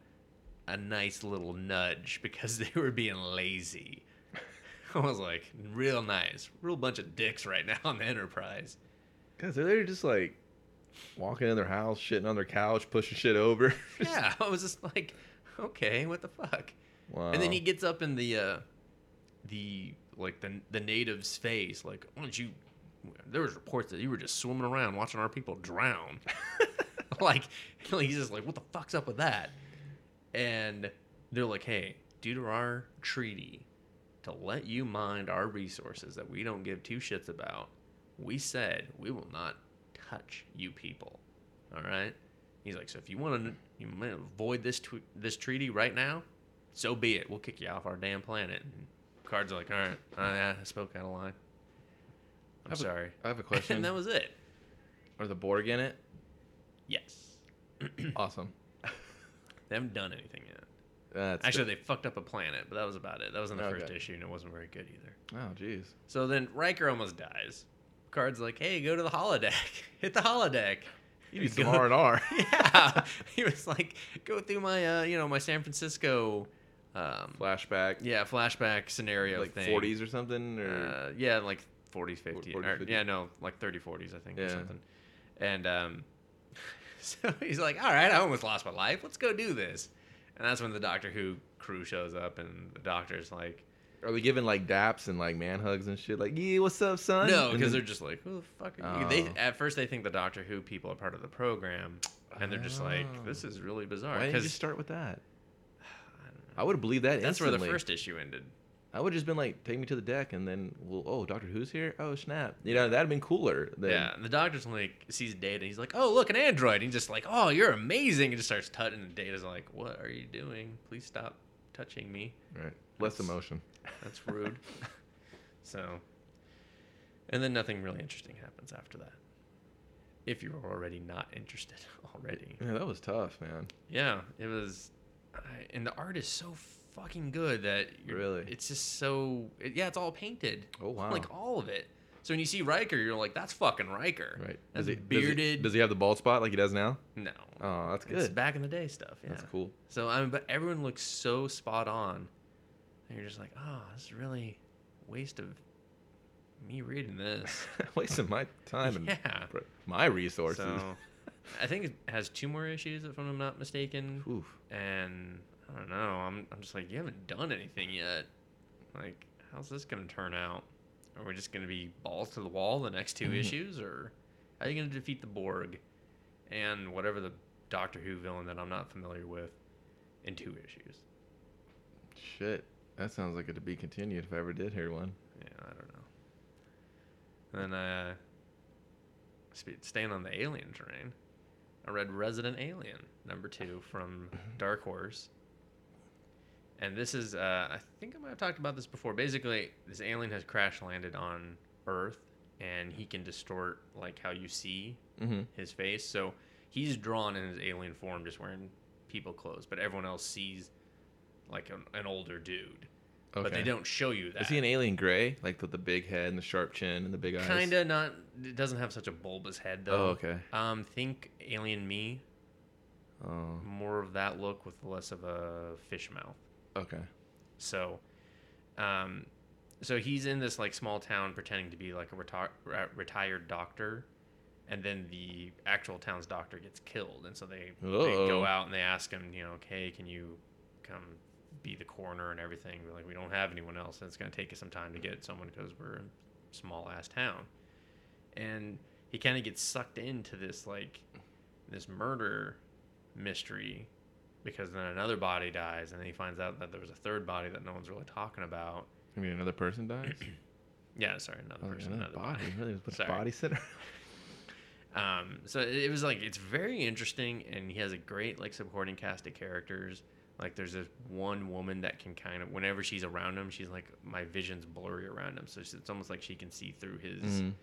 a nice little nudge because they were being lazy. I was like, real nice, real bunch of dicks right now on the Enterprise. Guys, they're just like walking in their house, shitting on their couch, pushing shit over. Yeah, I was just like, okay, what the fuck? Wow. And then he gets up in the uh the like the the native's face, like, why don't you there was reports that you were just swimming around watching our people drown. like he's just like, what the fuck's up with that? And they're like, hey, due to our treaty to let you mind our resources that we don't give two shits about, we said we will not touch you people. All right. He's like, so if you want to you wanna avoid this tw- this treaty right now, so be it. We'll kick you off our damn planet. And Picard's like, all right, uh, yeah, I spoke out of line. I'm a- sorry. I have a question. and that was it. Are the Borg in it? Yes. Awesome. They haven't done anything yet. That's Actually, they fucked up a planet, but that was about it. That was in the first issue, and it wasn't very good either. Oh, jeez. So then Riker almost dies. Picard's like, hey, go to the holodeck. Hit the holodeck. You need some R and R. yeah. He was like, go through my, uh, you know, my San Francisco, um, Flashback. yeah, flashback scenario Like thing. 40s or something, or Uh, yeah, like 40s, 50s. 40s, or- yeah, no, like 30, 40s, I think, or Yeah. something. And um, so he's like, all right, I almost lost my life. Let's go do this. And that's when the Doctor Who crew shows up, and the Doctor's like, are they giving like daps and like man hugs and shit? Like, yeah, what's up, son? no, because they're just like, who the fuck are you? They Oh. At first, they think the Doctor Who people are part of the program, and they're just like, Oh. this is really bizarre. Why didn't you start with that? I. I would have believed that. That's where the first issue ended. I would have just been like, take me to the deck, and then, well, oh, Doctor Who's here? Oh, snap! You know, that'd have been cooler. Than, Yeah, and the doctor's like sees Data, and he's like, "Oh, look, an android." And he's just like, "Oh, you're amazing." And just starts touching, and Data's like, "What are you doing? Please stop touching me. Right. Less That's- emotion. That's rude." so, and then nothing really interesting happens after that. If you were already not interested already, Yeah, that was tough, man. yeah, it was, I, and the art is so fucking good that you're, Really? it's just so it, yeah, it's all painted. Oh wow. like all of it. So when you see Riker, you're like, "That's fucking Riker." right. That's Does he, bearded. Does he, does he have the bald spot like he does now? No. Oh, that's good. It's back in the day stuff. Yeah. That's cool. So I mean, but everyone looks so spot on, and you're just like, oh, this is really a waste of me reading this. Wasting my time and yeah. my resources. So I think it has two more issues, if I'm not mistaken. Oof. And I don't know. I'm I'm just like, you haven't done anything yet. Like, how's this gonna turn out? Are we just gonna be balls to the wall the next 2 Mhm. issues, or how are you gonna defeat the Borg and whatever the Doctor Who villain that I'm not familiar with in two issues? Shit. That sounds like it to be continued if I ever did hear one. Yeah, I don't know. And then, uh, staying on the alien train, I read Resident Alien number two from Dark Horse. And this is, uh, I think I might have talked about this before. Basically, this alien has crash landed on Earth, and he can distort like how you see Mm-hmm. his face. So he's drawn in his alien form, just wearing people clothes, but everyone else sees like an, an older dude. Okay. But they don't show you that. Is he an alien gray? Like with the big head and the sharp chin and the big eyes? Kinda not. It doesn't have such a bulbous head though. Oh, okay. Um, think Alien Me. Oh, More of that look with less of a fish mouth. okay. So, um, so he's in this like small town pretending to be like a reti- re- retired doctor, and then the actual town's doctor gets killed, and so they, they go out and they ask him, you know, okay, can you come be the coroner and everything? We're like, we don't have anyone else, and it's gonna take us some time to get someone because we're a small ass town, and he kind of gets sucked into this like this murder mystery because then another body dies and then he finds out that there was a third body that no one's really talking about I mean, another person dies. yeah sorry another Oh, person another another body. body, Really? Sorry. body center. um so it was like it's very interesting and he has a great like supporting cast of characters like there's this one woman that can kind of whenever she's around him she's like my vision's blurry around him so it's almost like she can see through his Mhm.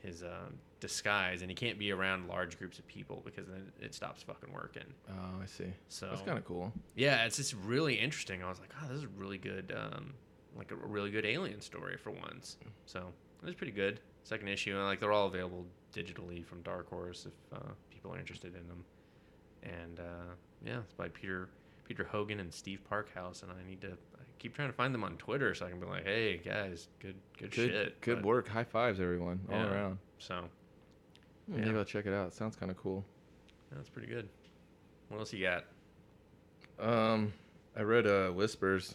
his um, disguise and he can't be around large groups of people because then it stops fucking working Oh, I see. so That's kind of cool. Yeah, it's just really interesting. I was like, oh, this is really good, um, like a really good alien story for once. So it was pretty good. second issue, and like they're all available digitally from Dark Horse if uh, people are interested in them. And uh, yeah, it's by Peter Peter Hogan and Steve Parkhouse, and I need to I keep trying to find them on Twitter so I can be like, hey guys, good good, Good, shit. good but- work. High fives, everyone, all around. So Hmm, Maybe Yeah. I'll check it out. Sounds kind of cool. that's pretty good. What else you got? Um, I read uh Whispers.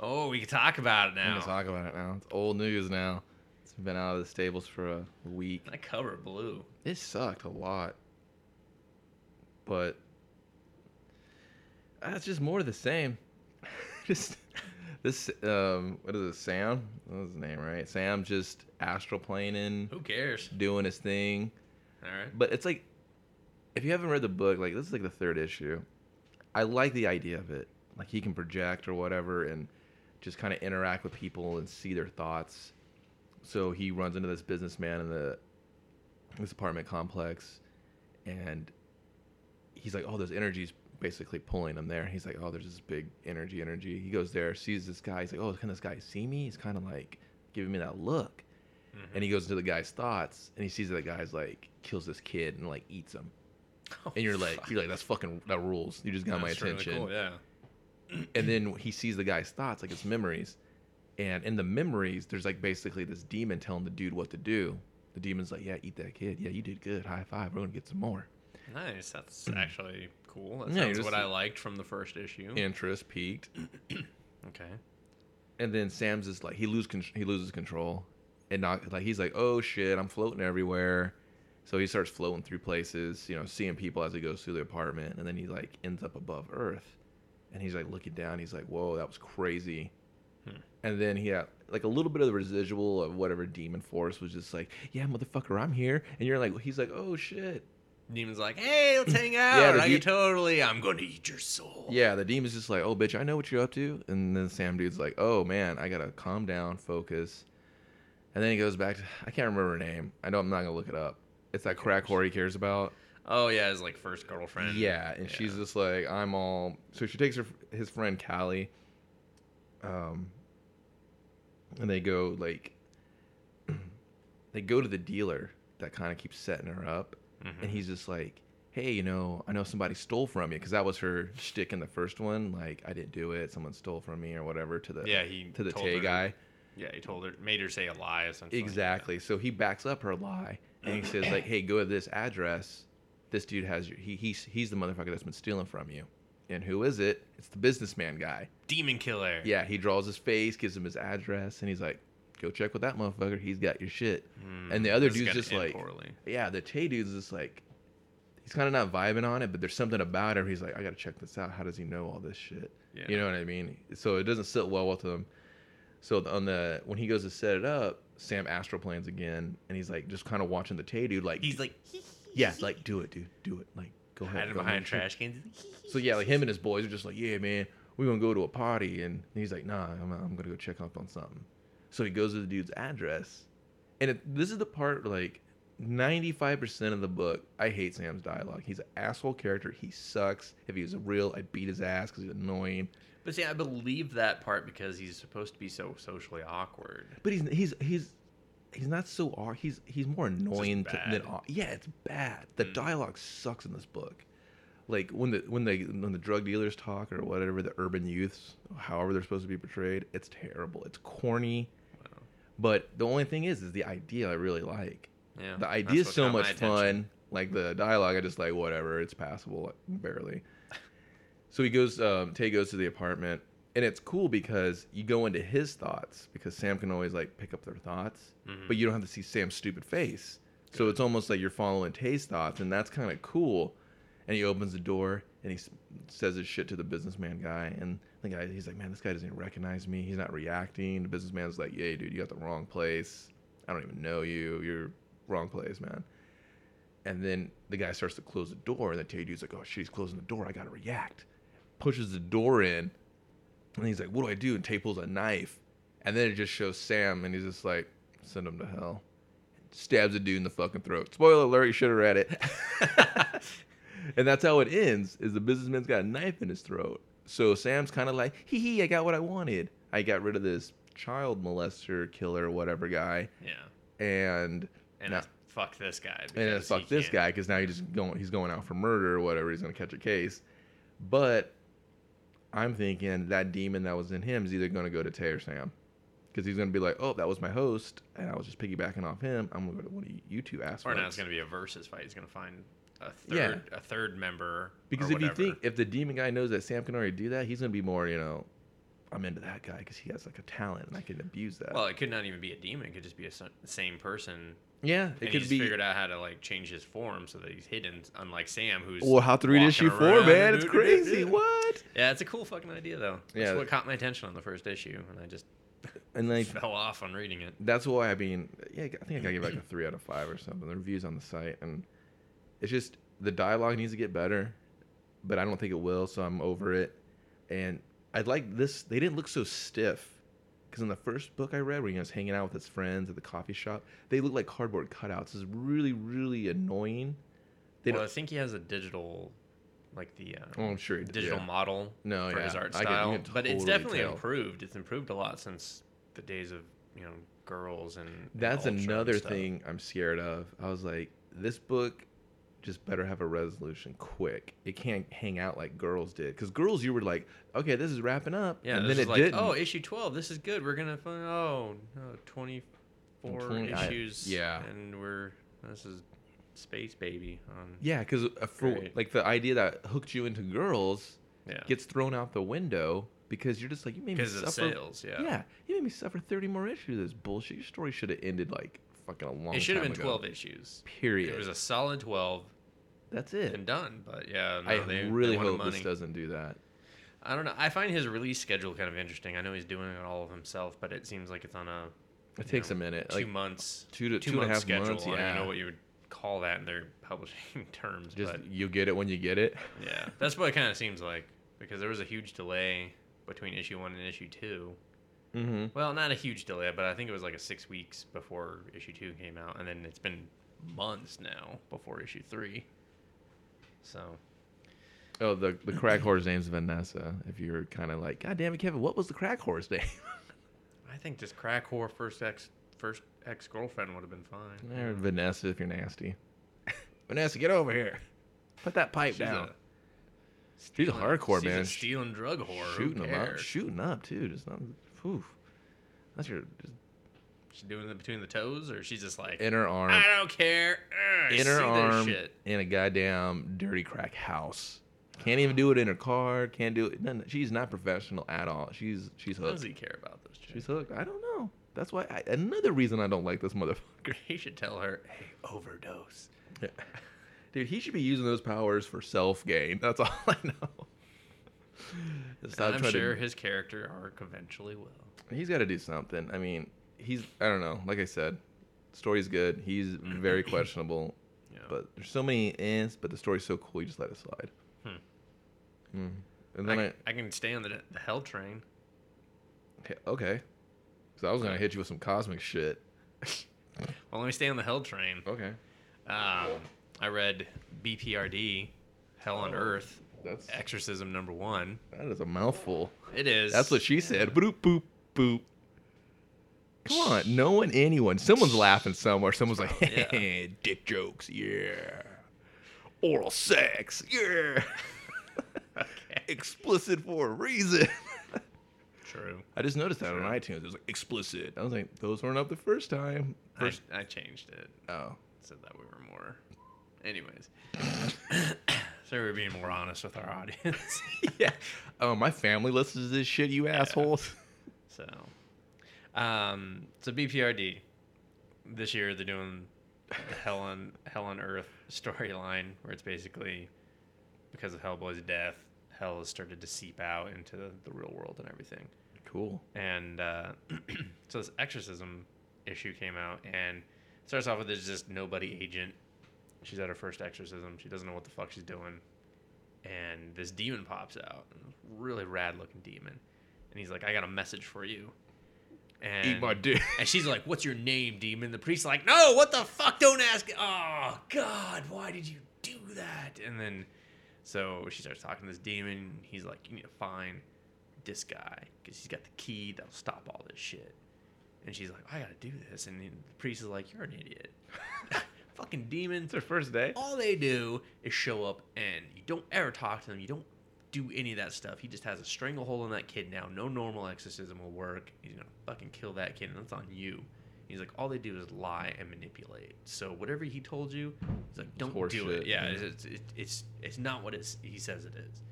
Oh, we can talk about it now. gonna talk about it now. It's old news now. It's been out of the stables for a week. That cover blew. It sucked a lot, but it's just more of the same. just this um, what is it? Sam? What was his name? Right? Sam just astral planing, Who cares? doing his thing. All right. But it's like, if you haven't read the book, like this is like the third issue. I like the idea of it. Like he can project or whatever, and just kind of interact with people and see their thoughts. So he runs into this businessman in the this apartment complex, and he's like, "Oh, there's energies basically pulling him there." He's like, "Oh, there's this big energy, energy." He goes there, sees this guy. He's like, "Oh, can this guy see me?" He's kind of like giving me that look, Mm-hmm. and he goes into the guy's thoughts, and he sees that the guy's like kills this kid and like eats him, Oh, and you're like, fuck. you're like, "That's fucking that rules." You just got my That's really attention cool, yeah. and then he sees the guy's thoughts like his memories and in the memories there's like basically this demon telling the dude what to do the demon's like yeah eat that kid yeah you did good high five we're gonna get some more Nice. That's actually cool. That Yeah, sounds just- what I liked from the first issue. interest peaked. Okay. and then sam's just like he lose con- he loses control. And not like he's like oh shit i'm floating everywhere. So he starts floating through places you know seeing people as he goes through the apartment. And then he like ends up above earth. And he's like looking down. He's like whoa that was crazy. Hmm. and then he had like a little bit of the residual of whatever demon force was just like yeah motherfucker i'm here. And you're like he's like oh shit Demon's like, hey, let's hang out. the I de- can totally. I'm gonna eat your soul. yeah the demon's just like oh bitch i know what you're up to and then sam dude's like oh man i gotta calm down focus and then he goes back to i can't remember her name i know i'm not gonna look it up it's that crack whore he cares about Oh yeah, his like first girlfriend. Yeah, and she's just like, I'm all. So she takes her his friend Callie, um, and they go like, they go to the dealer that kind of keeps setting her up, Mhm. and he's just like, Hey, you know, I know somebody stole from you because that was her shtick in the first one. Like, I didn't do it; someone stole from me or whatever. To the Yeah, he to the Tay her- guy. Yeah, he told her, made her say a lie essentially. Exactly. So he backs up her lie and he says like, "Hey, go to this address. This dude has your he he's he's the motherfucker that's been stealing from you." And who is it? It's the businessman guy. Demon killer. Yeah, he draws his face, gives him his address, and he's like, "Go check with that motherfucker. He's got your shit." Hmm, and the other dude's just like, poorly. "Yeah." The Tay dude's just like, he's kind of not vibing on it, but there's something about him. He's like, "I gotta check this out. How does he know all this shit?" Yeah. You know what I mean? So it doesn't sit well with him. So on the when he goes to set it up, Sam astral plans again, and he's like just kind of watching the Tay dude, like He's like, yeah, like do it, dude, do it, like go ahead. hiding behind trash cans. So yeah, like him and his boys are just like, yeah, man, we're gonna go to a party, and he's like, nah, I'm, I'm gonna go check up on something. So he goes to the dude's address, and it, this is the part like 95% of the book. I hate Sam's dialogue. He's an asshole character. He sucks. If he was real, I'd beat his ass because he's annoying. But see, I believe that part because he's supposed to be so socially awkward. But he's he's he's he's not so he's he's more annoying to, than yeah, it's bad. The Mm. dialogue sucks in this book. Like when the when they when the drug dealers talk or whatever, the urban youths, however they're supposed to be portrayed, it's terrible. It's corny. Wow. But the only thing is, is the idea I really like. Yeah, The idea is so much fun. Like the dialogue, I just like whatever. It's passable, like, barely. So he goes. Um, Tay goes to the apartment, and it's cool because you go into his thoughts because Sam can always like pick up their thoughts, Mhm. but you don't have to see Sam's stupid face. So it's almost like you're following Tay's thoughts, and that's kind of cool. And he opens the door and he says his shit to the businessman guy, and the guy he's like, "Man, this guy doesn't even recognize me. He's not reacting." The businessman's like, yay dude, you got the wrong place. I don't even know you. You're wrong place, man." And then the guy starts to close the door, and the Tay dude's like, "Oh shit, he's closing the door. I gotta react." Pushes the door in, and he's like, "What do I do?" And Tay pulls a knife, and then it just shows Sam, and he's just like, "Send him to hell." Stabs a dude in the fucking throat. Spoiler alert: you should have read it. and that's how it ends. Is the businessman's got a knife in his throat. So Sam's kind of like, "Hee hee, I got what I wanted. I got rid of this child molester, killer, whatever guy." Yeah. and And now- fuck this guy. and fuck this can't- guy because now he's just going he's going out for murder or whatever. He's gonna catch a case, but I'm thinking that demon that was in him is either gonna go to Tay or Sam. Because he's gonna be like, oh, that was my host, and I was just piggybacking off him. I'm gonna go to one of you two assholes. Or now it's gonna be a versus fight. He's gonna find a Yeah. third, a third member. Because if you think if the demon guy knows that Sam can already do that, he's gonna be more, you know, I'm into that guy because he has like a talent and I can abuse that. well, it could not even be a demon. It could just be a same person. yeah, and it could he's be. figured out how to like change his form so that he's hidden. Unlike Sam, who's Well, how to read issue four, man? It's crazy. What? Yeah, it's a cool fucking idea though. That's Yeah. what caught my attention on the first issue, and I just And like fell off on reading it. that's why I mean, yeah, I think I gotta give like a three out of five or something. The reviews on the site, and it's just the dialogue needs to get better, but I don't think it will, so I'm over it. And I'd like this. They didn't look so stiff. Because in the first book I read, where he was hanging out with his friends at the coffee shop, they look like cardboard cutouts. It's really, really annoying. They well, I don't. think he has a digital, like the uh, Oh, I'm sure. digital yeah. model No, for yeah, his art I can- style. but it's definitely tell. improved. It's improved a lot since the days of you know girls and. and That's another thing I'm scared of. I was like, this book just better have a resolution quick. It can't hang out like girls did. Because girls, you were like, okay, this is wrapping up. Yeah, and then it like, didn't. oh, issue twelve. This is good. We're gonna find. Oh, no, twenty-four 20 I- issues. yeah. and we're this is space baby on. yeah, because uh, like the idea that hooked you into girls Yeah, gets thrown out the window because you're just like, you made me suffer. sales. Yeah, Yeah, you made me suffer 30 more issues of this bullshit. Your story should have ended like fucking a long it should have been ago. twelve issues. Period. It was a solid twelve That's it. and done. But yeah, no, I they, they really wanted hope money. this doesn't do that. I don't know. I find his release schedule kind of interesting. I know he's doing it all of himself, but it seems like it's on a It takes know, a minute. two Like, months, two to- two, two and a half schedule. months, I don't even know what you would call that in their publishing terms, just but you get it when you get it. yeah, that's what it kind of seems like because there was a huge delay between issue one and issue two. Mm-hmm. Well, not a huge delay, but I think it was like a six weeks before issue two came out, and then it's been months now before issue three. So Oh, the the crack horse name's Vanessa. If you're kind of like, God damn it, Kevin, what was the crack horse name? I think just crack whore first ex first ex girlfriend would have been fine. or Vanessa, if you're nasty. Vanessa, get over here. Put that pipe She's down. a She's a stealing- hardcore she's man. A stealing drug whore. Shooting them up, shooting up too. Just not. Whew. That's your just She's doing it between the toes, or she's just like, in her arm, I don't care. Ugh, see this arm shit. in a goddamn dirty crack house. Can't even do it in her car. Can't do it. None, she's not professional at all. She's she's What hooked. does he care about this chick? She's hooked. I don't know. That's why. I, another reason I don't like this motherfucker. He should tell her, hey, overdose. Dude, he should be using those powers for self gain. That's all I know. Stop And I'm trying to- sure his character arc eventually will. He's got to do something. I mean, he's I don't know. Like I said, story's good. He's very questionable, Yeah. but there's so many ends. But the story's so cool, you just let it slide. Hmm. Mm. And then I, I, I can stay on the, the hell train. okay, so I was gonna hit you with some cosmic shit. Well, let me stay on the hell train. Okay, Um, I read BPRD, Hell on Oh. Earth, that's Exorcism number one. that is a mouthful. It is. That's what she said. Boop boop boop. Come on, no one, anyone, someone's laughing somewhere. Someone's like, Yeah. dick jokes, yeah. Oral sex, yeah. Okay. Explicit for a reason. True. I just noticed that Sure. on iTunes. It was like explicit. I was like, those weren't up the first time. I, First, I changed it. oh, Said that we were more. Anyways. so we're being more honest with our audience. yeah. Oh, my family listens to this shit, you assholes. So, um, so BPRD this year they're doing the Hell on Hell on Earth storyline, where it's basically because of Hellboy's death, Hell has started to seep out into the, the real world and everything. Cool. And uh, so this exorcism issue came out, and starts off with this just nobody agent. She's at her first exorcism. She doesn't know what the fuck she's doing, and this demon pops out, really rad looking demon, and he's like, "I got a message for you." And, Eat my dick. and she's like, "What's your name, demon?" The priest's like, "No, what the fuck? Don't ask." Oh God, why did you do that? And then, so she starts talking to this demon. He's like, "You need to find this guy because he's got the key that'll stop all this shit." And she's like, I gotta do this. And the priest is like, You're an idiot. Fucking demons. It's her first day. All they do is show up and you don't ever talk to them. You don't do any of that stuff. He just has a stranglehold on that kid now. No normal exorcism will work. He's gonna fucking kill that kid, and that's on you. He's like, all they do is lie and manipulate. So whatever he told you, he's like, don't do shit, it. Yeah, yeah. It's, it's it's it's not what it's, he says it is.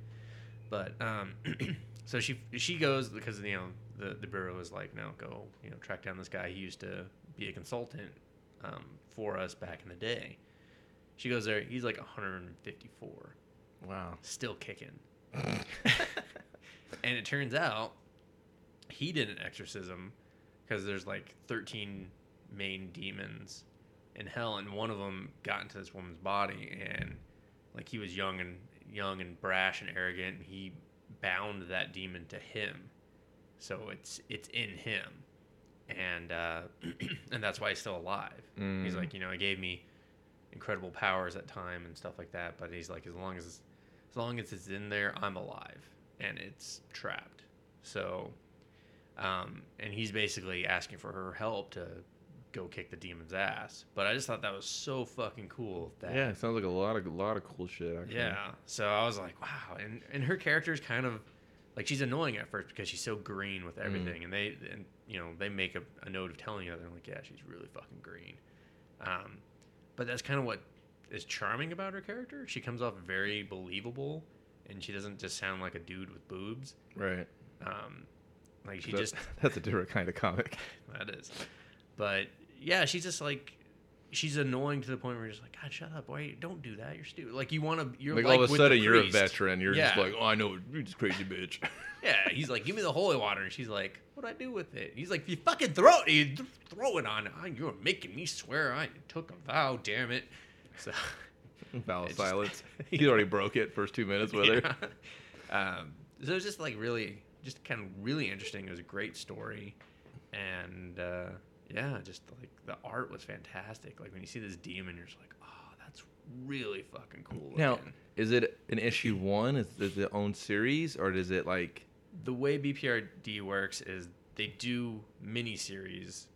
But um, so she she goes because you know the the bureau is like, no, go you know track down this guy. He used to be a consultant um, for us back in the day. She goes there. He's like 154, Wow. still kicking. and it turns out he did an exorcism because there's like 13 main demons in hell, and one of them got into this woman's body, and like he was young and young and brash and arrogant, and he bound that demon to him, so it's it's in him, and uh, and that's why he's still alive. He's Mm. like, you know, it gave me incredible powers at time and stuff like that, but he's like, as long as as long as it's in there, I'm alive, and it's trapped. So, um, and he's basically asking for her help to go kick the demon's ass. But I just thought that was so fucking cool. That Yeah, it sounds like a lot of a lot of cool shit. Actually. yeah. So I was like, wow. And and her character is kind of like she's annoying at first because she's so green with everything, and they and you know they make a, a note of telling you that they're like, yeah, she's really fucking green. Um, but that's kind of what is charming about her character. She comes off very believable, and she doesn't just sound like a dude with boobs. Right. Um, like she That- just that's a different kind of comic. that is. But yeah, she's just like she's annoying to the point where you're just like, God, shut up! Why don't do that? You're stupid. Like you want to. You're Like, like, all of a sudden you're a veteran. You're just like, oh, I know, you're just crazy bitch. Yeah, he's like, give me the holy water, and she's like, what do I do with it? He's like, you fucking throw it. You th- throw it on. Oh, you're making me swear. I took a vow. Damn it. So. Vow of It's just- silence. he already broke it first two minutes with her. yeah. Um, so it's just like really, just kind of really interesting. It was a great story, and uh, yeah, just like the art was fantastic. Like when you see this demon, you're just like, oh, that's really fucking cool. Now, looking. is it an issue one? Is it its own series, or is it like? the way BPRD works is they do miniseries,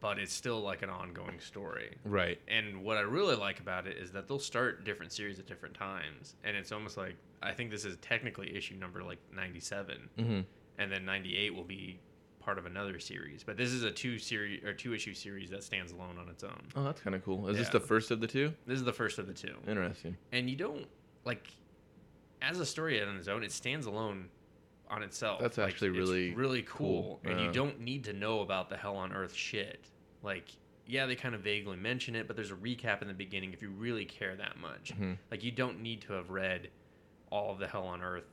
but it's still like an ongoing story. Right. And what I really like about it is that they'll start different series at different times, and it's almost like I think this is technically issue number like 97, Mm-hmm. and then 98 will be part of another series. But this is a two series or two issue series that stands alone on its own. Oh, that's kind of cool. Is this the first of the two? This is the first of the two, Interesting. and you don't like as a story on its own. It stands alone on itself. That's Like, actually it's really really cool, cool. and Yeah. you don't need to know about the hell on earth shit. Like, yeah, they kind of vaguely mention it, but there's a recap in the beginning if you really care that much. Mhm. Like, you don't need to have read all of the Hell on Earth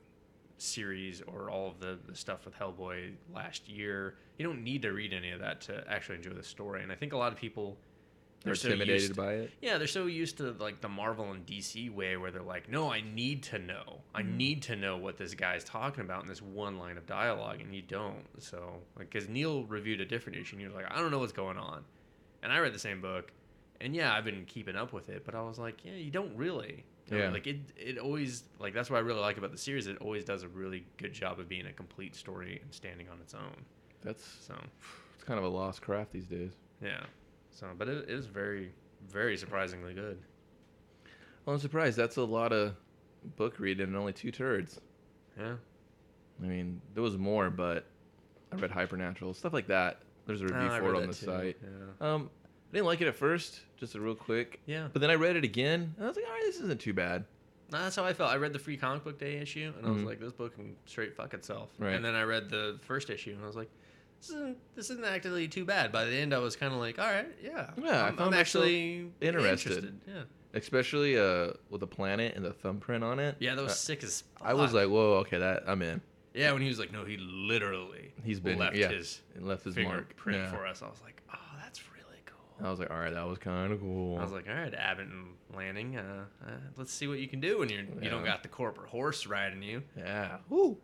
series or all of the, the stuff with Hellboy last year. You don't need to read any of that to actually enjoy the story. And I think a lot of people They're so intimidated used- by it. yeah, they're so used to like the Marvel and DC way where they're like, no, I need to know. I Mm-hmm. need to know what this guy's talking about in this one line of dialogue, and you don't. So, like, because Neil reviewed a different issue, and he was like, I don't know what's going on. And I read the same book, and yeah, I've been keeping up with it, but I was like, yeah, you don't really. You know, Yeah. Like, it, it always, like, that's what I really like about the series. It always does a really good job of being a complete story and standing on its own. That's So, it's kind of a lost craft these days. yeah. So, but it is very, very surprisingly good. Well, I'm surprised. That's a lot of book reading and only two turds. Yeah. I mean, there was more, but I read Hypernatural stuff like that. There's a review Oh, for it on the too, site. Yeah. Um, didn't like it at first, just a real quick. Yeah. But then I read it again, and I was like, all right, this isn't too bad. No, that's how I felt. I read the free comic book day issue, and I was Mhm. like, "This book can straight fuck itself." Right. And then I read the first issue, and I was like, "This isn't this isn't actually too bad." By the end, I was kind of like, "All right, yeah, Yeah, I I'm, I'm actually interested. Yeah, Especially uh, with the planet and the thumbprint on it. yeah, that was Uh, sick as. Fuck. I was like, whoa, okay, that I'm in. yeah, when he was like, "No, he literally He's been left yeah, his left his mark. print Yeah. for us." I was like, "Oh, that's really cool." I was like, all right, that was kind of cool. I was like, "All right, Abnett and Lanning, uh, uh, let's see what you can do when you're you don't got the corporate horse riding you." yeah, woo.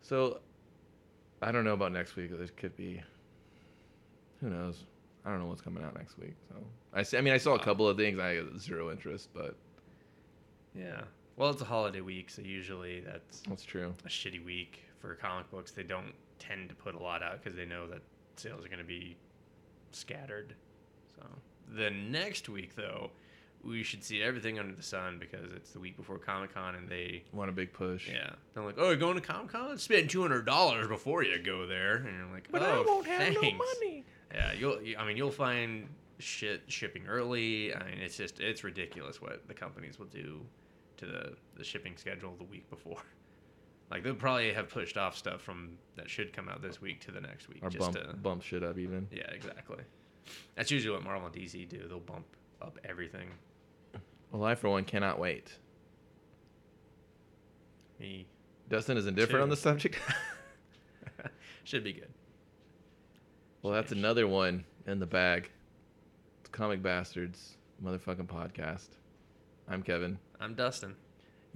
So, I don't know about next week. This could be. Who knows? I don't know what's coming out next week. So I, see, I mean, I saw a couple of things. I had zero interest, but Yeah. Well, it's a holiday week, so usually that's that's true. a shitty week for comic books. They don't tend to put a lot out because they know that sales are going to be scattered. So the next week, though, we should see everything under the sun because it's the week before Comic Con, and they Want a big push? yeah they're like, oh, you're going to Comic Con? Spend two hundred dollars before you go there, and you're like, But oh, I won't have no thanks." money. Yeah, you'll. I mean, you'll find shit shipping early. I mean, it's just it's ridiculous what the companies will do to the the shipping schedule the week before. Like they'll probably have pushed off stuff from that should come out this week to the next week. Or just bump to, bump shit up even. yeah, exactly. That's usually what Marvel and DC do. They'll bump up everything. Well, I for one cannot wait. Me Dustin is indifferent on the subject. should be good. well, that's Yes. another one in the bag. It's Comic Bastards motherfucking podcast. I'm Kevin. I'm Dustin.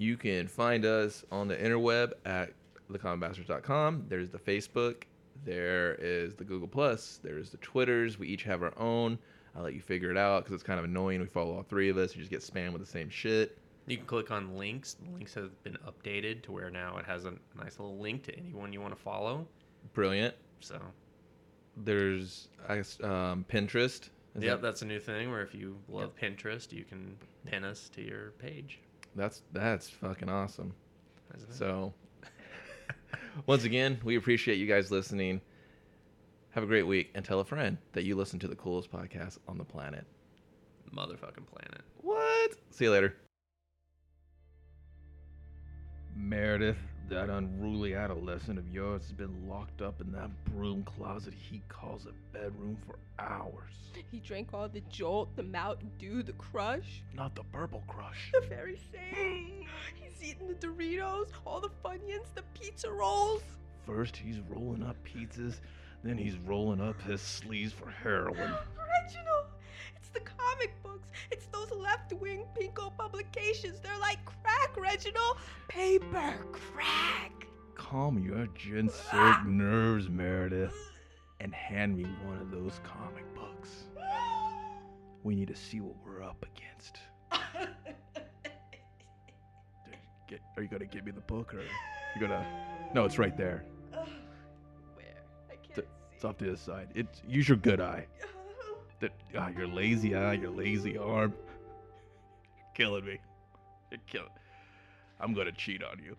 You can find us on the interweb at thecomicbastards.com. There's the Facebook. There is the Google Plus. There's the Twitters. We each have our own. I'll let you figure it out because it's kind of annoying. We follow all three of us. You just get spammed with the same shit. You can click on links. The links have been updated to where now it has a nice little link to anyone you want to follow. Brilliant. So There's I guess, um, Pinterest. Is yep, that- that's a new thing where if you love Pinterest, you can pin us to your page. That's that's fucking awesome. So, once again, we appreciate you guys listening. Have a great week and tell a friend that you listen to the coolest podcast on the planet. motherfucking planet. What? See you later. Meredith, that unruly adolescent of yours has been locked up in that broom closet he calls a bedroom for hours. He drank all the Jolt, the Mountain Dew, the Crush. Not the purple crush. The very same. He's eating the Doritos, all the Funyuns, the pizza rolls. First, he's rolling up pizzas, then he's rolling up his sleeves for heroin. Reginald, it's the comic books. It's those left-wing pinko publications. They're like crack, Reginald. Paper crack. Calm your ginseng ah. nerves, Meredith, and hand me one of those comic books. We need to see what we're up against. Get, are you gonna give me the book, or you gonna? No, it's right there. Where? I can't It's, it's off to the side. It's use your good eye. The, ah, your lazy eye, your lazy arm. Killing me. You're killing. I'm gonna cheat on you.